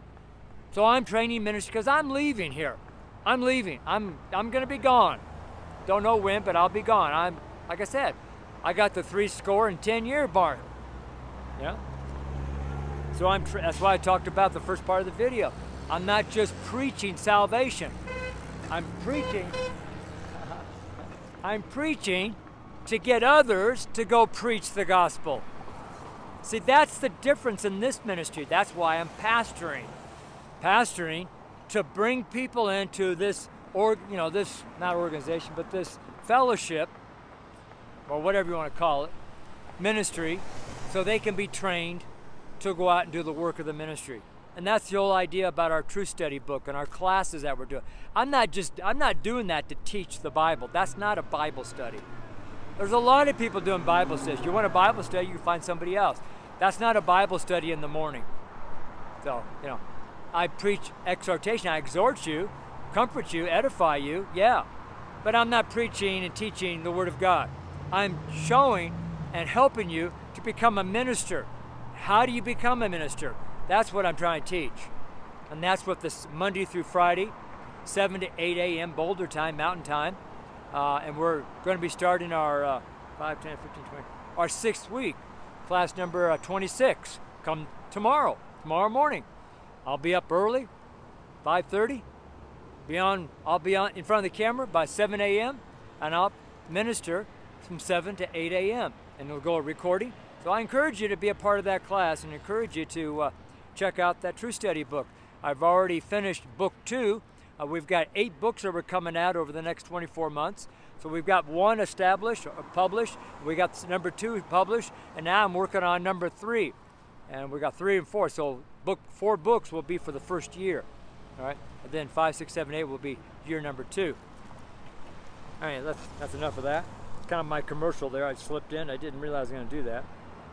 Speaker 1: So I'm training ministry because I'm leaving here. I'm leaving. I'm I'm gonna be gone. Don't know when, but I'll be gone. I'm like I said, I got the three score and ten year mark. Yeah. So I'm. Tra- that's why I talked about the first part of the video. I'm not just preaching salvation. I'm preaching. I'm preaching to get others to go preach the gospel. See, that's the difference in this ministry. That's why I'm pastoring. Pastoring to bring people into this or you know this not organization but this fellowship or whatever you want to call it ministry so they can be trained to go out and do the work of the ministry. And that's the whole idea about our true study book and our classes that we're doing. I'm not just i'm not doing that to teach the bible. That's not a bible study. There's a lot of people doing bible studies. You want a bible study you find somebody else. That's not a bible study in the morning. So you know i preach exhortation i exhort you comfort you, edify you, yeah. But I'm not preaching and teaching the Word of God. I'm showing and helping you to become a minister. How do you become a minister? That's what I'm trying to teach. And that's what this Monday through Friday, 7 to 8 a.m. Boulder time, Mountain time. Uh, and we're going to be starting our uh, 5, 10, 15, 20, our sixth week, class number uh, 26, come tomorrow, tomorrow morning. I'll be up early, 5.30, be on, I'll be on in front of the camera by 7 a.m. and I'll minister from 7 to 8 a.m. and it'll go a recording. So I encourage you to be a part of that class and encourage you to uh, check out that True Study book. I've already finished book two. Uh, we've got eight books that are coming out over the next 24 months. So we've got one established, or published. We got number two published, and now I'm working on number three, and we got three and four. So book four books will be for the first year, all right. And then five, six, seven, eight will be year number two. All right, that's that's enough of that. Kind of my commercial there. I slipped in. I didn't realize I was going to do that.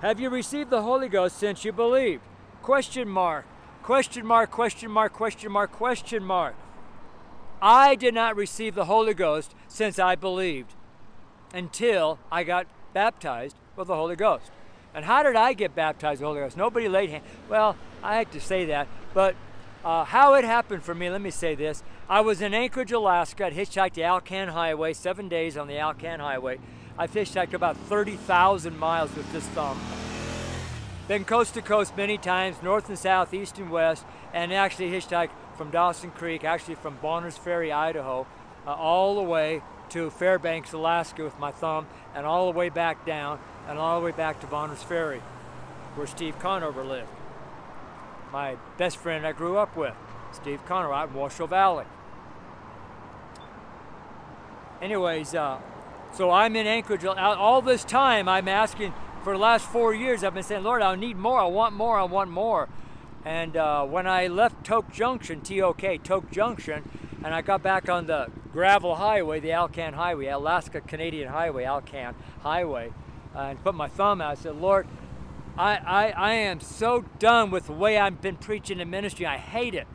Speaker 1: Have you received the Holy Ghost since you believed? Question mark. Question mark. Question mark. Question mark. Question mark. I did not receive the Holy Ghost since I believed until I got baptized with the Holy Ghost. And how did I get baptized with the Holy Ghost? Nobody laid hand. Well, I hate to say that, but uh, how it happened for me, let me say this. I was in Anchorage, Alaska. I hitchhiked the Alcan Highway, seven days on the Alcan Highway. I hitchhiked about 30,000 miles with this thumb. Been coast to coast many times, north and south, east and west, and actually hitchhiked from Dawson Creek, actually from Bonners Ferry, Idaho, uh, all the way to Fairbanks, Alaska with my thumb, and all the way back down, and all the way back to Bonners Ferry, where Steve Conover lived. My best friend I grew up with, Steve Conover, out in Washoe Valley. Anyways, uh, so I'm in Anchorage. All- this time, I'm asking for the last four years. I've been saying, Lord, I need more. I want more. I want more. And uh, when I left Tok Junction, TOK, Toke Junction, and I got back on the gravel highway, the Alcan Highway, Alaska Canadian Highway, Alcan Highway, uh, and put my thumb out, I said, Lord, I, I, I am so done with the way I've been preaching in ministry. I hate it.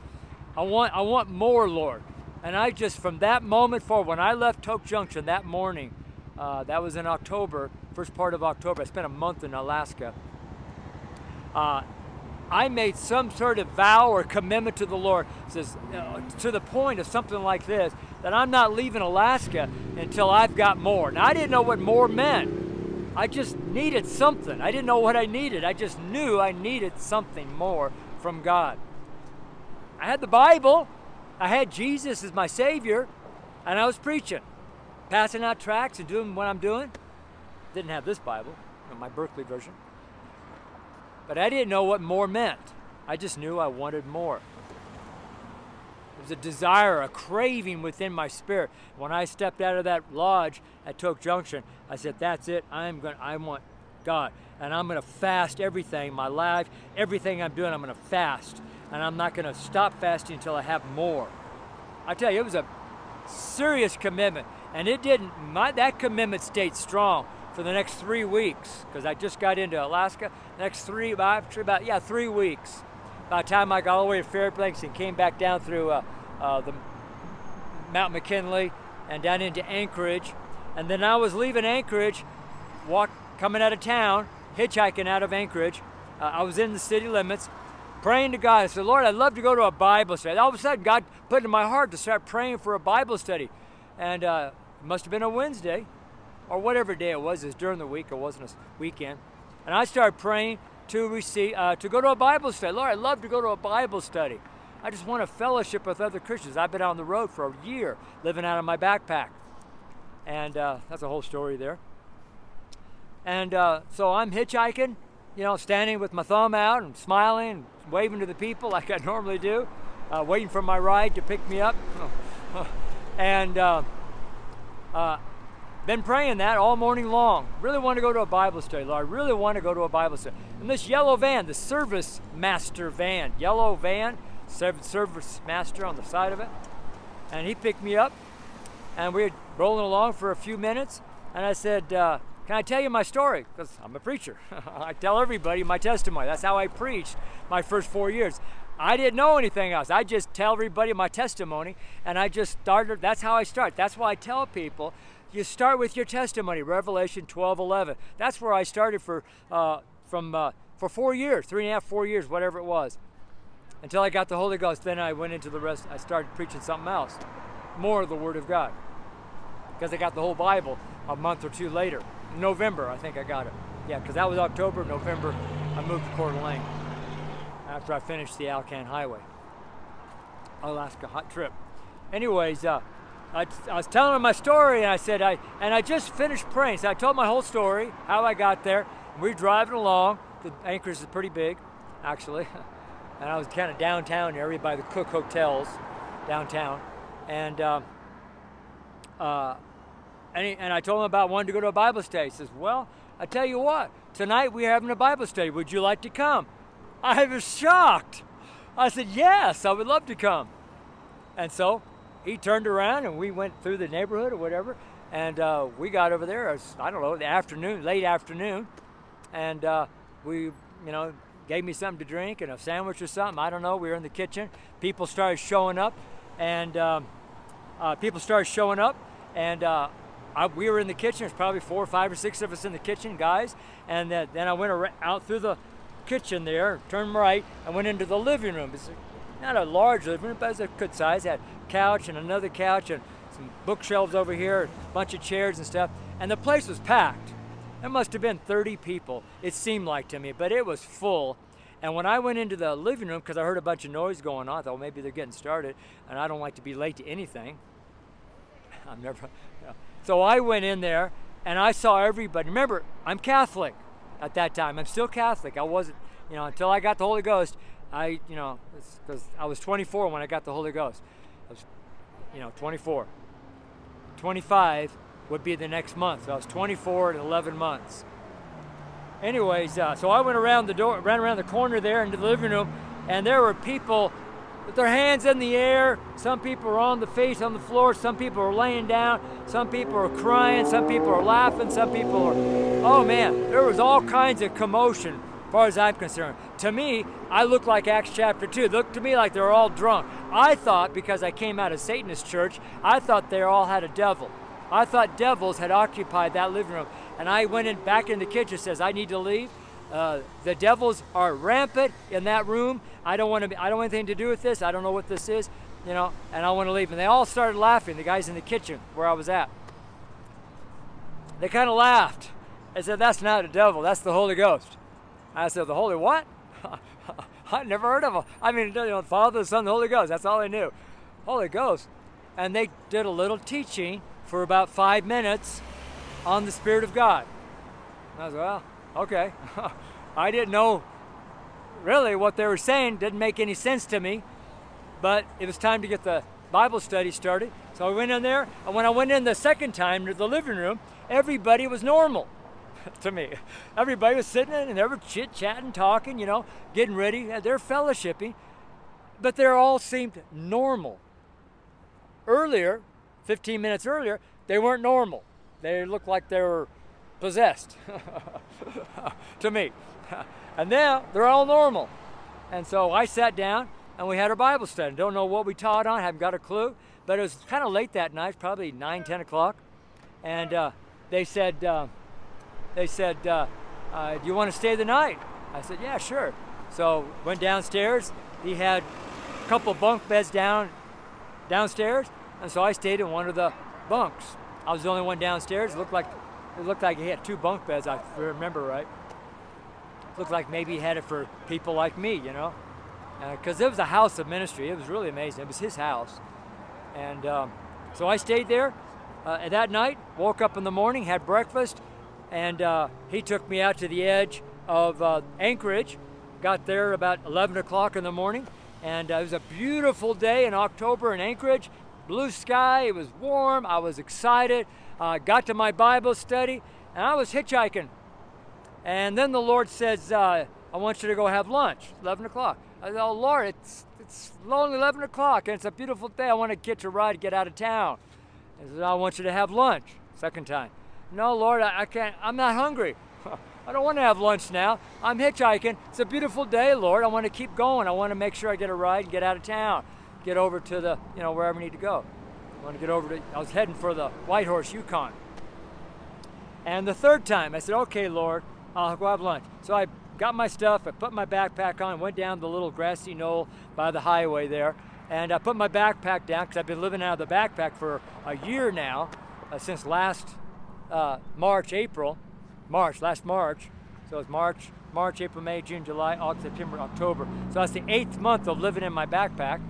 Speaker 1: I want I want more, Lord. And I just from that moment forward, when I left Tok Junction that morning, uh, that was in October, first part of October. I spent a month in Alaska. Uh, I made some sort of vow or commitment to the Lord, says uh, to the point of something like this, that I'm not leaving Alaska until I've got more. Now I didn't know what more meant. I just needed something. I didn't know what I needed. I just knew I needed something more from God. I had the Bible, I had Jesus as my Savior, and I was preaching, passing out tracts and doing what I'm doing. Didn't have this Bible, my Berkeley version. But I didn't know what more meant. I just knew I wanted more. There was a desire, a craving within my spirit. When I stepped out of that lodge at Tok Junction, I said, "That's it. I'm going. I want God, and I'm going to fast everything, my life, everything I'm doing. I'm going to fast, and I'm not going to stop fasting until I have more." I tell you, it was a serious commitment, and it didn't. My that commitment stayed strong for the next three weeks because I just got into Alaska. Next three, about about yeah, three weeks. By the time I got all the way to Fairbanks and came back down through uh, uh, the Mount McKinley and down into Anchorage, and then I was leaving Anchorage, walk coming out of town, hitchhiking out of Anchorage. Uh, I was in the city limits, praying to God. I said, Lord, I'd love to go to a Bible study. All of a sudden, God put it in my heart to start praying for a Bible study, and uh, it must have been a Wednesday, or whatever day it was. It was during the week. It wasn't a weekend, and I started praying to receive uh, to go to a Bible study. Lord, I'd love to go to a Bible study. I just want to fellowship with other Christians. I've been on the road for a year, living out of my backpack, and uh, that's a whole story there. And uh, so I'm hitchhiking, you know, standing with my thumb out and smiling, and waving to the people like I normally do, uh, waiting for my ride to pick me up. and uh, uh, been praying that all morning long. Really want to go to a Bible study, Lord. I really want to go to a Bible study. And this yellow van, the service master van, yellow van, service master on the side of it. And he picked me up, and we were rolling along for a few minutes. And I said, uh, Can I tell you my story? Because I'm a preacher. I tell everybody my testimony. That's how I preached my first four years. I didn't know anything else. I just tell everybody my testimony, and I just started. That's how I start. That's why I tell people you start with your testimony. Revelation 12, 11. That's where I started for uh, from uh, for four years, three and a half, four years, whatever it was, until I got the Holy Ghost. Then I went into the rest. I started preaching something else, more of the Word of God, because I got the whole Bible a month or two later. November, I think I got it. Yeah, because that was October. November, I moved to Coeur d'Alene after I finished the Alcan Highway. Alaska hot trip. Anyways, uh, I, I was telling her my story, and I said I and I just finished praying. So I told my whole story, how I got there. We are driving along. The Anchorage is pretty big, actually, and I was kind of downtown area by the Cook Hotels, downtown, and. Um, uh, and, he, and I told him about wanting to go to a Bible study. He says, Well, I tell you what, tonight we're having a Bible study. Would you like to come? I was shocked. I said, Yes, I would love to come. And so he turned around and we went through the neighborhood or whatever. And uh, we got over there, was, I don't know, the afternoon, late afternoon. And uh, we, you know, gave me something to drink and a sandwich or something. I don't know. We were in the kitchen. People started showing up. And um, uh, people started showing up. And uh, I, we were in the kitchen. There's probably four or five or six of us in the kitchen, guys. And then I went out through the kitchen there, turned right, and went into the living room. It's not a large living room, but it's a good size. It had couch and another couch and some bookshelves over here, a bunch of chairs and stuff. And the place was packed. There must have been 30 people, it seemed like to me, but it was full. And when I went into the living room, because I heard a bunch of noise going on, I thought maybe they're getting started, and I don't like to be late to anything. I'm never. You know. So I went in there and I saw everybody. Remember, I'm Catholic at that time. I'm still Catholic. I wasn't, you know, until I got the Holy Ghost. I, you know, because I was 24 when I got the Holy Ghost. I was, you know, 24. 25 would be the next month. So I was 24 and 11 months. Anyways, uh, so I went around the door, ran around the corner there into the living room, and there were people with their hands in the air. Some people were on the face on the floor. Some people were laying down. Some people were crying. Some people were laughing. Some people were, oh man, there was all kinds of commotion as far as I'm concerned. To me, I look like Acts chapter 2. It looked to me like they were all drunk. I thought, because I came out of Satanist church, I thought they all had a devil. I thought devils had occupied that living room. And I went in back in the kitchen, says, I need to leave. Uh, the devils are rampant in that room. I don't want to. Be, I don't want anything to do with this. I don't know what this is, you know. And I want to leave. And they all started laughing. The guys in the kitchen where I was at. They kind of laughed. I said, "That's not a devil. That's the Holy Ghost." I said, "The Holy what?" I never heard of them. I mean, you know, Father, the Son, the Holy Ghost. That's all I knew. Holy Ghost. And they did a little teaching for about five minutes on the Spirit of God. And I was like, well, okay. I didn't know really what they were saying, didn't make any sense to me, but it was time to get the Bible study started. So I went in there, and when I went in the second time to the living room, everybody was normal to me. Everybody was sitting in and they were chit chatting, talking, you know, getting ready. They're fellowshipping, but they all seemed normal. Earlier, 15 minutes earlier, they weren't normal. They looked like they were possessed to me. And now they're all normal. And so I sat down and we had our Bible study. Don't know what we taught on, haven't got a clue. But it was kind of late that night, probably 9, 10 o'clock. And uh, they said, uh, they said, uh, uh do you want to stay the night? I said, yeah, sure. So went downstairs. He had a couple bunk beds down downstairs, and so I stayed in one of the bunks. I was the only one downstairs. It looked like it looked like he had two bunk beds. I remember right. It looked like maybe he had it for people like me, you know, because uh, it was a house of ministry. It was really amazing. It was his house, and um, so I stayed there. Uh, that night, woke up in the morning, had breakfast, and uh, he took me out to the edge of uh, Anchorage. Got there about 11 o'clock in the morning, and uh, it was a beautiful day in October in Anchorage blue sky, it was warm, I was excited. Uh, got to my Bible study, and I was hitchhiking. And then the Lord says, uh, I want you to go have lunch, 11 o'clock. I said, Oh, Lord, it's, it's only 11 o'clock, and it's a beautiful day. I want to get a ride, get out of town. He said, I want you to have lunch, second time. No, Lord, I, I can't, I'm not hungry. I don't want to have lunch now. I'm hitchhiking. It's a beautiful day, Lord. I want to keep going. I want to make sure I get a ride and get out of town get over to the, you know, wherever I need to go. I want to get over to, I was heading for the Whitehorse Yukon. And the third time, I said, okay, Lord, I'll go have lunch. So I got my stuff, I put my backpack on, went down the little grassy knoll by the highway there, and I put my backpack down because I've been living out of the backpack for a year now, uh, since last uh, March, April, March, last March. So it's March, March, April, May, June, July, August, September, October. So that's the eighth month of living in my backpack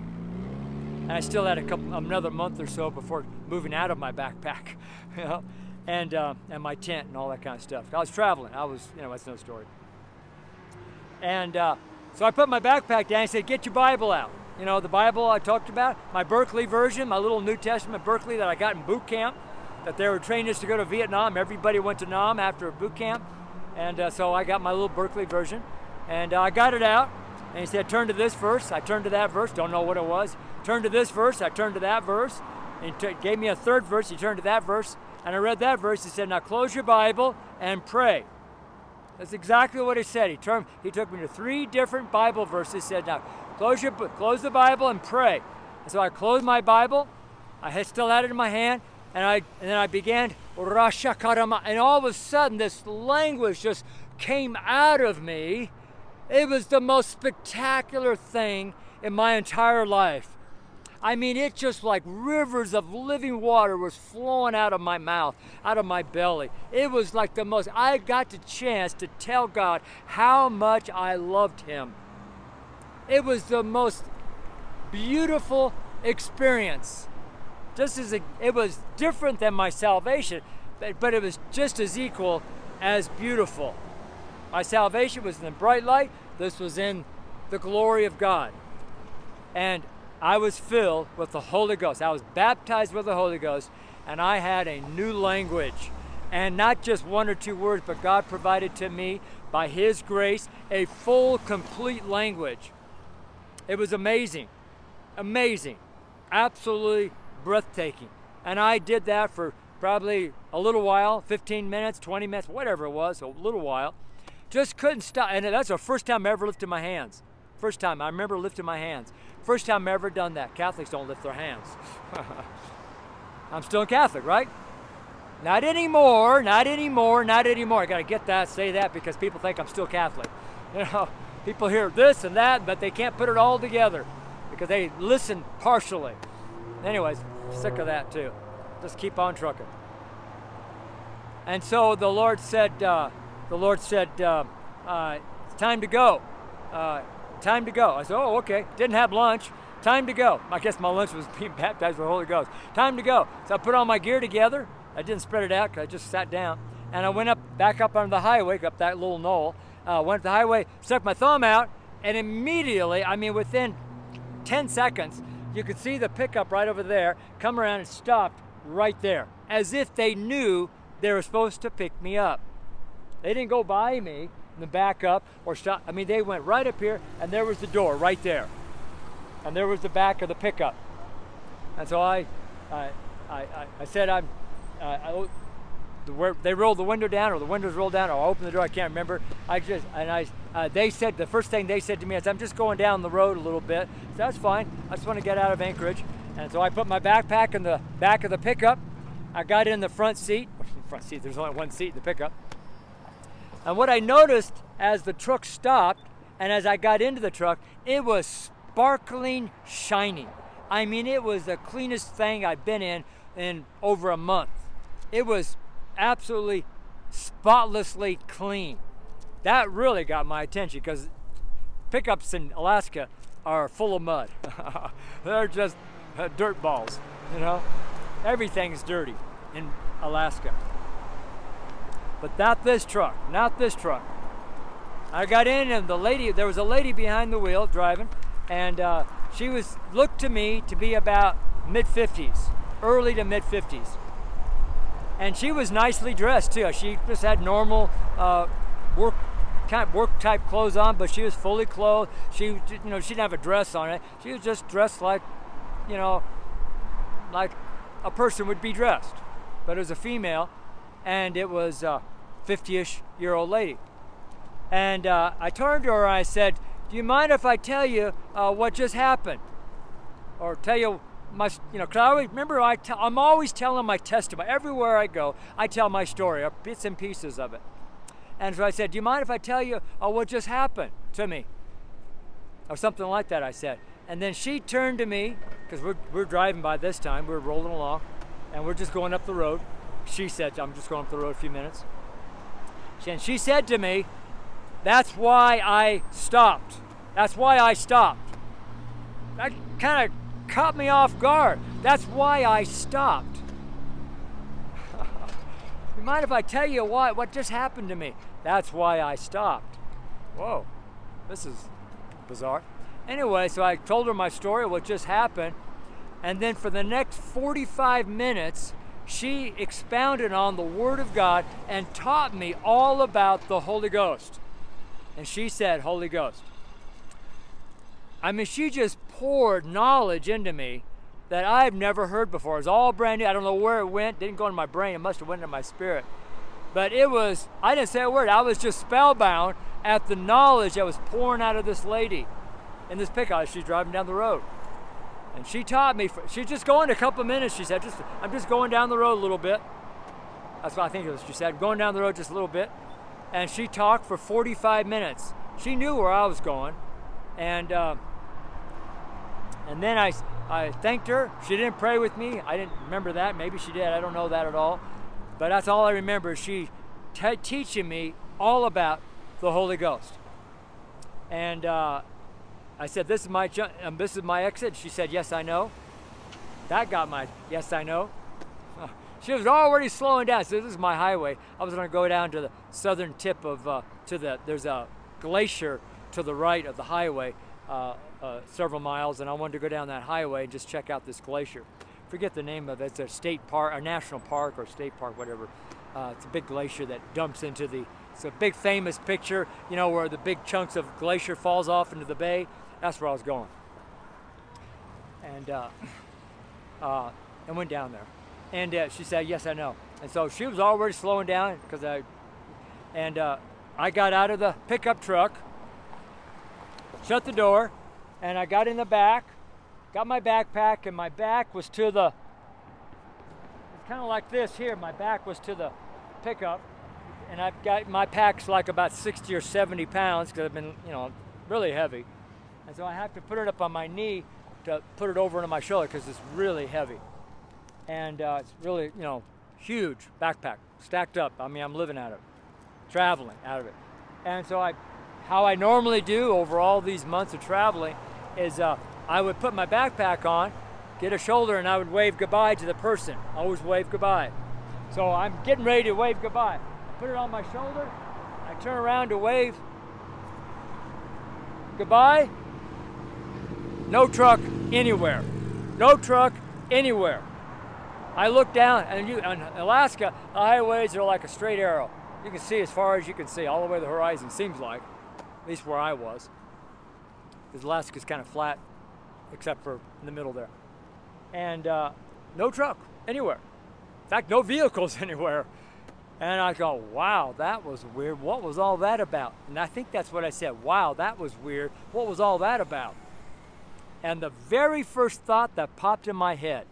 Speaker 1: and I still had a couple another month or so before moving out of my backpack, you know, and uh, and my tent and all that kind of stuff. I was traveling. I was, you know, that's no story. And uh, so I put my backpack down. and said, "Get your Bible out." You know, the Bible I talked about, my Berkeley version, my little New Testament Berkeley that I got in boot camp. That they were training us to go to Vietnam. Everybody went to Nam after boot camp. And uh, so I got my little Berkeley version. And uh, I got it out. And he said, turn to this verse. I turned to that verse. Don't know what it was. Turn to this verse. I turned to that verse. And he t- gave me a third verse. He turned to that verse. And I read that verse. He said, now close your Bible and pray. That's exactly what he said. He, turned, he took me to three different Bible verses. He said, now close, your, close the Bible and pray. And so I closed my Bible. I had, still had it in my hand. And, I, and then I began, and all of a sudden this language just came out of me. It was the most spectacular thing in my entire life. I mean, it just like rivers of living water was flowing out of my mouth, out of my belly. It was like the most, I got the chance to tell God how much I loved Him. It was the most beautiful experience. Just as it, it was different than my salvation, but, but it was just as equal as beautiful. My salvation was in the bright light, this was in the glory of God. And I was filled with the Holy Ghost. I was baptized with the Holy Ghost, and I had a new language. And not just one or two words, but God provided to me by His grace a full, complete language. It was amazing. Amazing. Absolutely breathtaking. And I did that for probably a little while 15 minutes, 20 minutes, whatever it was, a little while. Just couldn't stop. And that's the first time I ever lifted my hands. First time. I remember lifting my hands. First time I ever done that. Catholics don't lift their hands. I'm still Catholic, right? Not anymore, not anymore, not anymore. I got to get that, say that because people think I'm still Catholic. You know, people hear this and that, but they can't put it all together because they listen partially. Anyways, sick of that too. Just keep on trucking. And so the Lord said, uh, the Lord said, uh, uh, it's time to go. Uh, time to go. I said, oh, okay. Didn't have lunch. Time to go. I guess my lunch was being baptized with the Holy Ghost. Time to go. So I put all my gear together. I didn't spread it out because I just sat down. And I went up, back up on the highway, up that little knoll. Uh, went up the highway, stuck my thumb out, and immediately, I mean, within 10 seconds, you could see the pickup right over there come around and stopped right there, as if they knew they were supposed to pick me up. They didn't go by me and back up or stop. I mean, they went right up here, and there was the door right there, and there was the back of the pickup. And so I, I, I, I said, I'm. I, the, they rolled the window down, or the windows rolled down, or I opened the door. I can't remember. I just and I. Uh, they said the first thing they said to me is, "I'm just going down the road a little bit." So that's fine. I just want to get out of Anchorage, and so I put my backpack in the back of the pickup. I got in the front seat. front seat. There's only one seat in the pickup. And what I noticed as the truck stopped, and as I got into the truck, it was sparkling, shining. I mean, it was the cleanest thing I've been in in over a month. It was absolutely spotlessly clean. That really got my attention because pickups in Alaska are full of mud. They're just uh, dirt balls, you know? Everything's dirty in Alaska. But not this truck, not this truck. I got in and the lady, there was a lady behind the wheel driving, and uh, she was looked to me to be about mid 50s, early to mid 50s and she was nicely dressed too. She just had normal uh, work kind of work type clothes on, but she was fully clothed. She, you know, she didn't have a dress on it. She was just dressed like, you know, like a person would be dressed, but it was a female, and it was a 50ish year old lady. And uh, I turned to her and I said, "Do you mind if I tell you uh, what just happened, or tell you my, you know, cause I always, remember i i'm always telling my testimony. Everywhere I go, I tell my story, or bits and pieces of it. And so I said, do you mind if I tell you uh, what just happened to me? Or something like that, I said. And then she turned to me, because we're, we're driving by this time, we're rolling along, and we're just going up the road. She said, I'm just going up the road a few minutes. And she said to me, that's why I stopped. That's why I stopped. That kind of caught me off guard. That's why I stopped. you mind if I tell you what, what just happened to me? That's why I stopped. Whoa, this is bizarre. Anyway, so I told her my story, what just happened, and then for the next 45 minutes, she expounded on the Word of God and taught me all about the Holy Ghost. And she said, Holy Ghost. I mean, she just poured knowledge into me that I've never heard before. It's all brand new. I don't know where it went. Didn't go into my brain. It must have went into my spirit. But it was, I didn't say a word. I was just spellbound at the knowledge that was pouring out of this lady in this pickup. She's driving down the road. And she taught me, she's just going a couple minutes, she said, just I'm just going down the road a little bit. That's what I think it was. She said, going down the road just a little bit. And she talked for 45 minutes. She knew where I was going. And, uh, and then I, I thanked her. She didn't pray with me. I didn't remember that. Maybe she did. I don't know that at all. But that's all I remember. She t- teaching me all about the Holy Ghost. And uh, I said, "This is my um, this is my exit." She said, "Yes, I know." That got my yes, I know. She was already slowing down. So this is my highway. I was going to go down to the southern tip of uh, to the. There's a glacier to the right of the highway, uh, uh, several miles, and I wanted to go down that highway and just check out this glacier. Forget the name of it. It's a state park, a national park, or state park, whatever. Uh, it's a big glacier that dumps into the. It's a big famous picture, you know, where the big chunks of glacier falls off into the bay. That's where I was going. And uh, uh, and went down there. And uh, she said, "Yes, I know." And so she was already slowing down because I. And uh, I got out of the pickup truck, shut the door, and I got in the back, got my backpack, and my back was to the. It's kind of like this here. My back was to the pickup, and I've got my pack's like about 60 or 70 pounds because I've been, you know, really heavy. And so I have to put it up on my knee to put it over into my shoulder because it's really heavy. And uh, it's really, you know, huge backpack stacked up. I mean, I'm living out of it, traveling out of it. And so I, how I normally do over all these months of traveling is uh, I would put my backpack on, get a shoulder, and I would wave goodbye to the person. Always wave goodbye. So I'm getting ready to wave goodbye. I put it on my shoulder. I turn around to wave goodbye no truck anywhere. No truck anywhere. I look down, and you, in Alaska, the highways are like a straight arrow. You can see as far as you can see, all the way to the horizon, seems like, at least where I was. Because Alaska's kind of flat, except for in the middle there. And uh, no truck anywhere. In fact, no vehicles anywhere. And I go, wow, that was weird. What was all that about? And I think that's what I said. Wow, that was weird. What was all that about? And the very first thought that popped in my head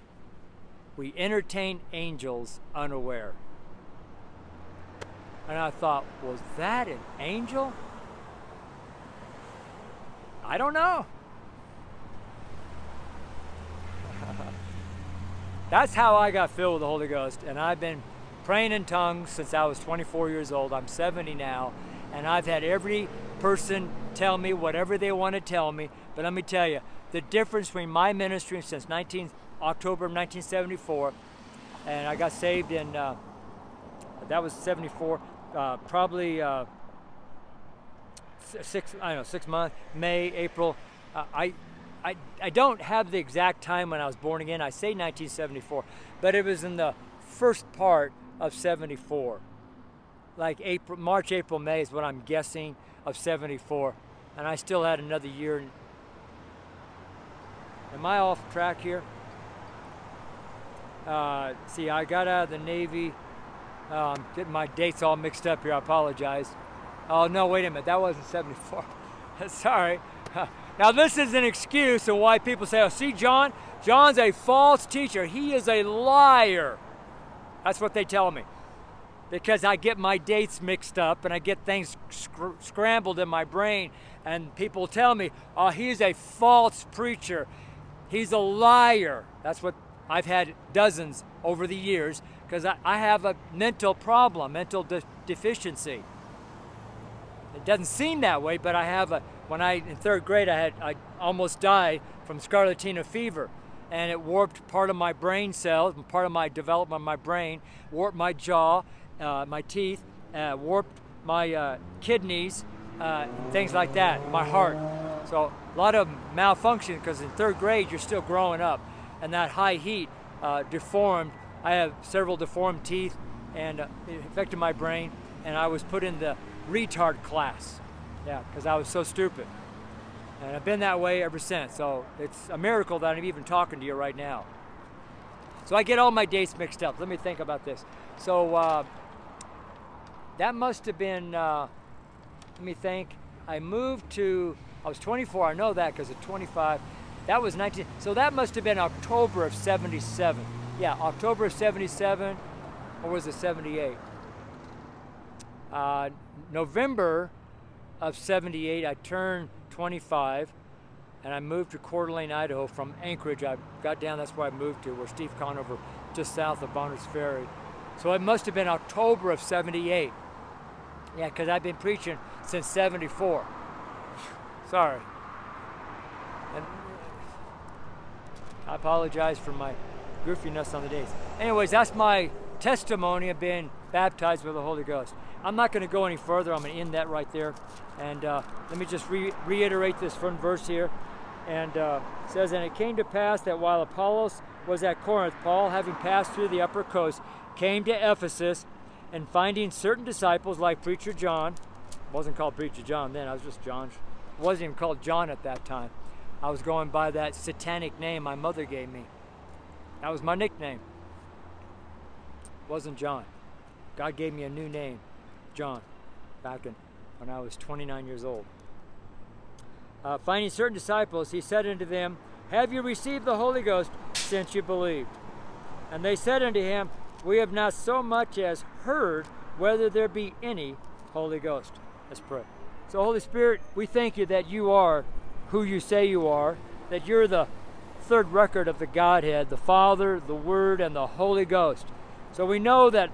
Speaker 1: we entertain angels unaware. And I thought, was that an angel? I don't know. That's how I got filled with the Holy Ghost. And I've been praying in tongues since I was 24 years old. I'm 70 now. And I've had every person tell me whatever they want to tell me. But let me tell you, the difference between my ministry since 19 October of 1974, and I got saved in uh, that was 74, uh, probably uh, six I don't know six months, May, April. Uh, I, I I don't have the exact time when I was born again. I say 1974, but it was in the first part of 74, like April, March, April, May is what I'm guessing of 74, and I still had another year Am I off track here? Uh, see, I got out of the Navy. Um, getting my dates all mixed up here. I apologize. Oh, no, wait a minute. That wasn't 74. Sorry. Now, this is an excuse of why people say, oh, see, John, John's a false teacher. He is a liar. That's what they tell me. Because I get my dates mixed up and I get things sc- scrambled in my brain. And people tell me, oh, he's a false preacher. He's a liar. That's what I've had dozens over the years because I, I, have a mental problem, mental de- deficiency. It doesn't seem that way, but I have a. When I in third grade, I had I almost died from scarlatina fever, and it warped part of my brain cells, part of my development of my brain, warped my jaw, uh, my teeth, uh, warped my uh, kidneys, uh, things like that, my heart. So a lot of malfunction because in third grade you're still growing up, and that high heat uh, deformed I have several deformed teeth, and uh, it affected my brain, and I was put in the retard class. Yeah, because I was so stupid. And I've been that way ever since. So it's a miracle that I'm even talking to you right now. So I get all my dates mixed up. Let me think about this. So uh, that must have been, uh, let me think. I moved to, I was 24, I know that because at 25, that was 19, so that must have been October of 77. Yeah, October of 77, or was it 78? Uh, November of 78, I turned 25 and I moved to Coeur d'Alene, Idaho from Anchorage. I got down, that's where I moved to, where Steve Conover, just south of Bonners Ferry. So it must have been October of 78. Yeah, because I've been preaching since 74. Sorry. And I apologize for my goofiness on the days. Anyways, that's my testimony of being baptized with the Holy Ghost. I'm not going to go any further. I'm going to end that right there. And uh, let me just re- reiterate this front verse here. And uh, says, And it came to pass that while Apollos was at Corinth, Paul, having passed through the upper coast, came to Ephesus, and finding certain disciples like Preacher John, wasn't called Preacher John then, I was just John, wasn't even called John at that time. I was going by that satanic name my mother gave me. That was my nickname. Wasn't John. God gave me a new name, John, back in when I was 29 years old. Uh, finding certain disciples, he said unto them, Have you received the Holy Ghost since you believed? And they said unto him, We have not so much as heard whether there be any Holy Ghost. Let's pray. So, Holy Spirit, we thank you that you are who you say you are, that you're the third record of the Godhead, the Father, the Word, and the Holy Ghost. So we know that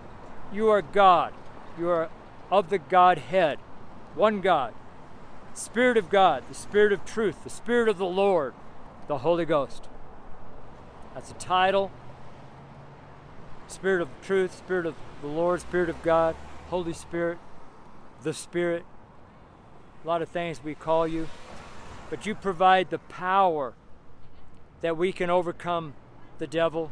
Speaker 1: you are God. You are of the Godhead, one God, Spirit of God, the Spirit of truth, the Spirit of the Lord, the Holy Ghost. That's a title. Spirit of truth, Spirit of the Lord, Spirit of God, Holy Spirit, the Spirit. A lot of things we call you. But you provide the power that we can overcome the devil,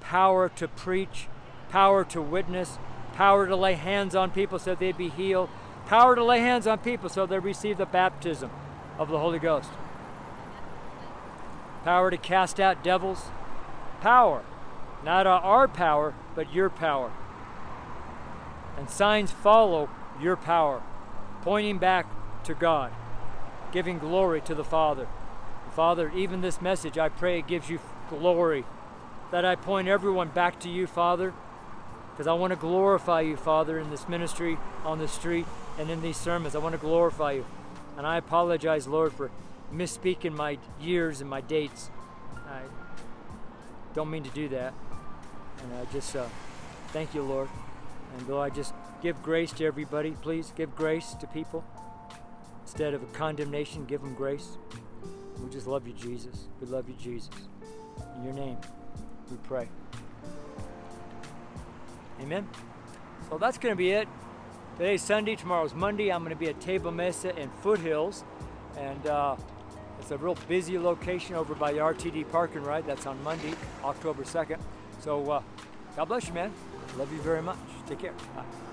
Speaker 1: power to preach, power to witness, power to lay hands on people so they'd be healed, power to lay hands on people so they receive the baptism of the Holy Ghost, power to cast out devils, power, not our power, but your power. And signs follow your power, pointing back to God, giving glory to the Father. Father, even this message, I pray gives you glory. That I point everyone back to you, Father, because I want to glorify you, Father, in this ministry, on the street, and in these sermons. I want to glorify you. And I apologize, Lord, for misspeaking my years and my dates. I don't mean to do that. And I just uh, thank you, Lord. And though I just give grace to everybody, please give grace to people. Instead of a condemnation, give them grace. We just love you, Jesus. We love you, Jesus. In your name, we pray. Amen. So that's going to be it. Today's Sunday, tomorrow's Monday. I'm going to be at Table Mesa in Foothills. And uh, it's a real busy location over by the RTD parking Ride. That's on Monday, October 2nd. So uh, God bless you, man. Love you very much. Take care. Bye.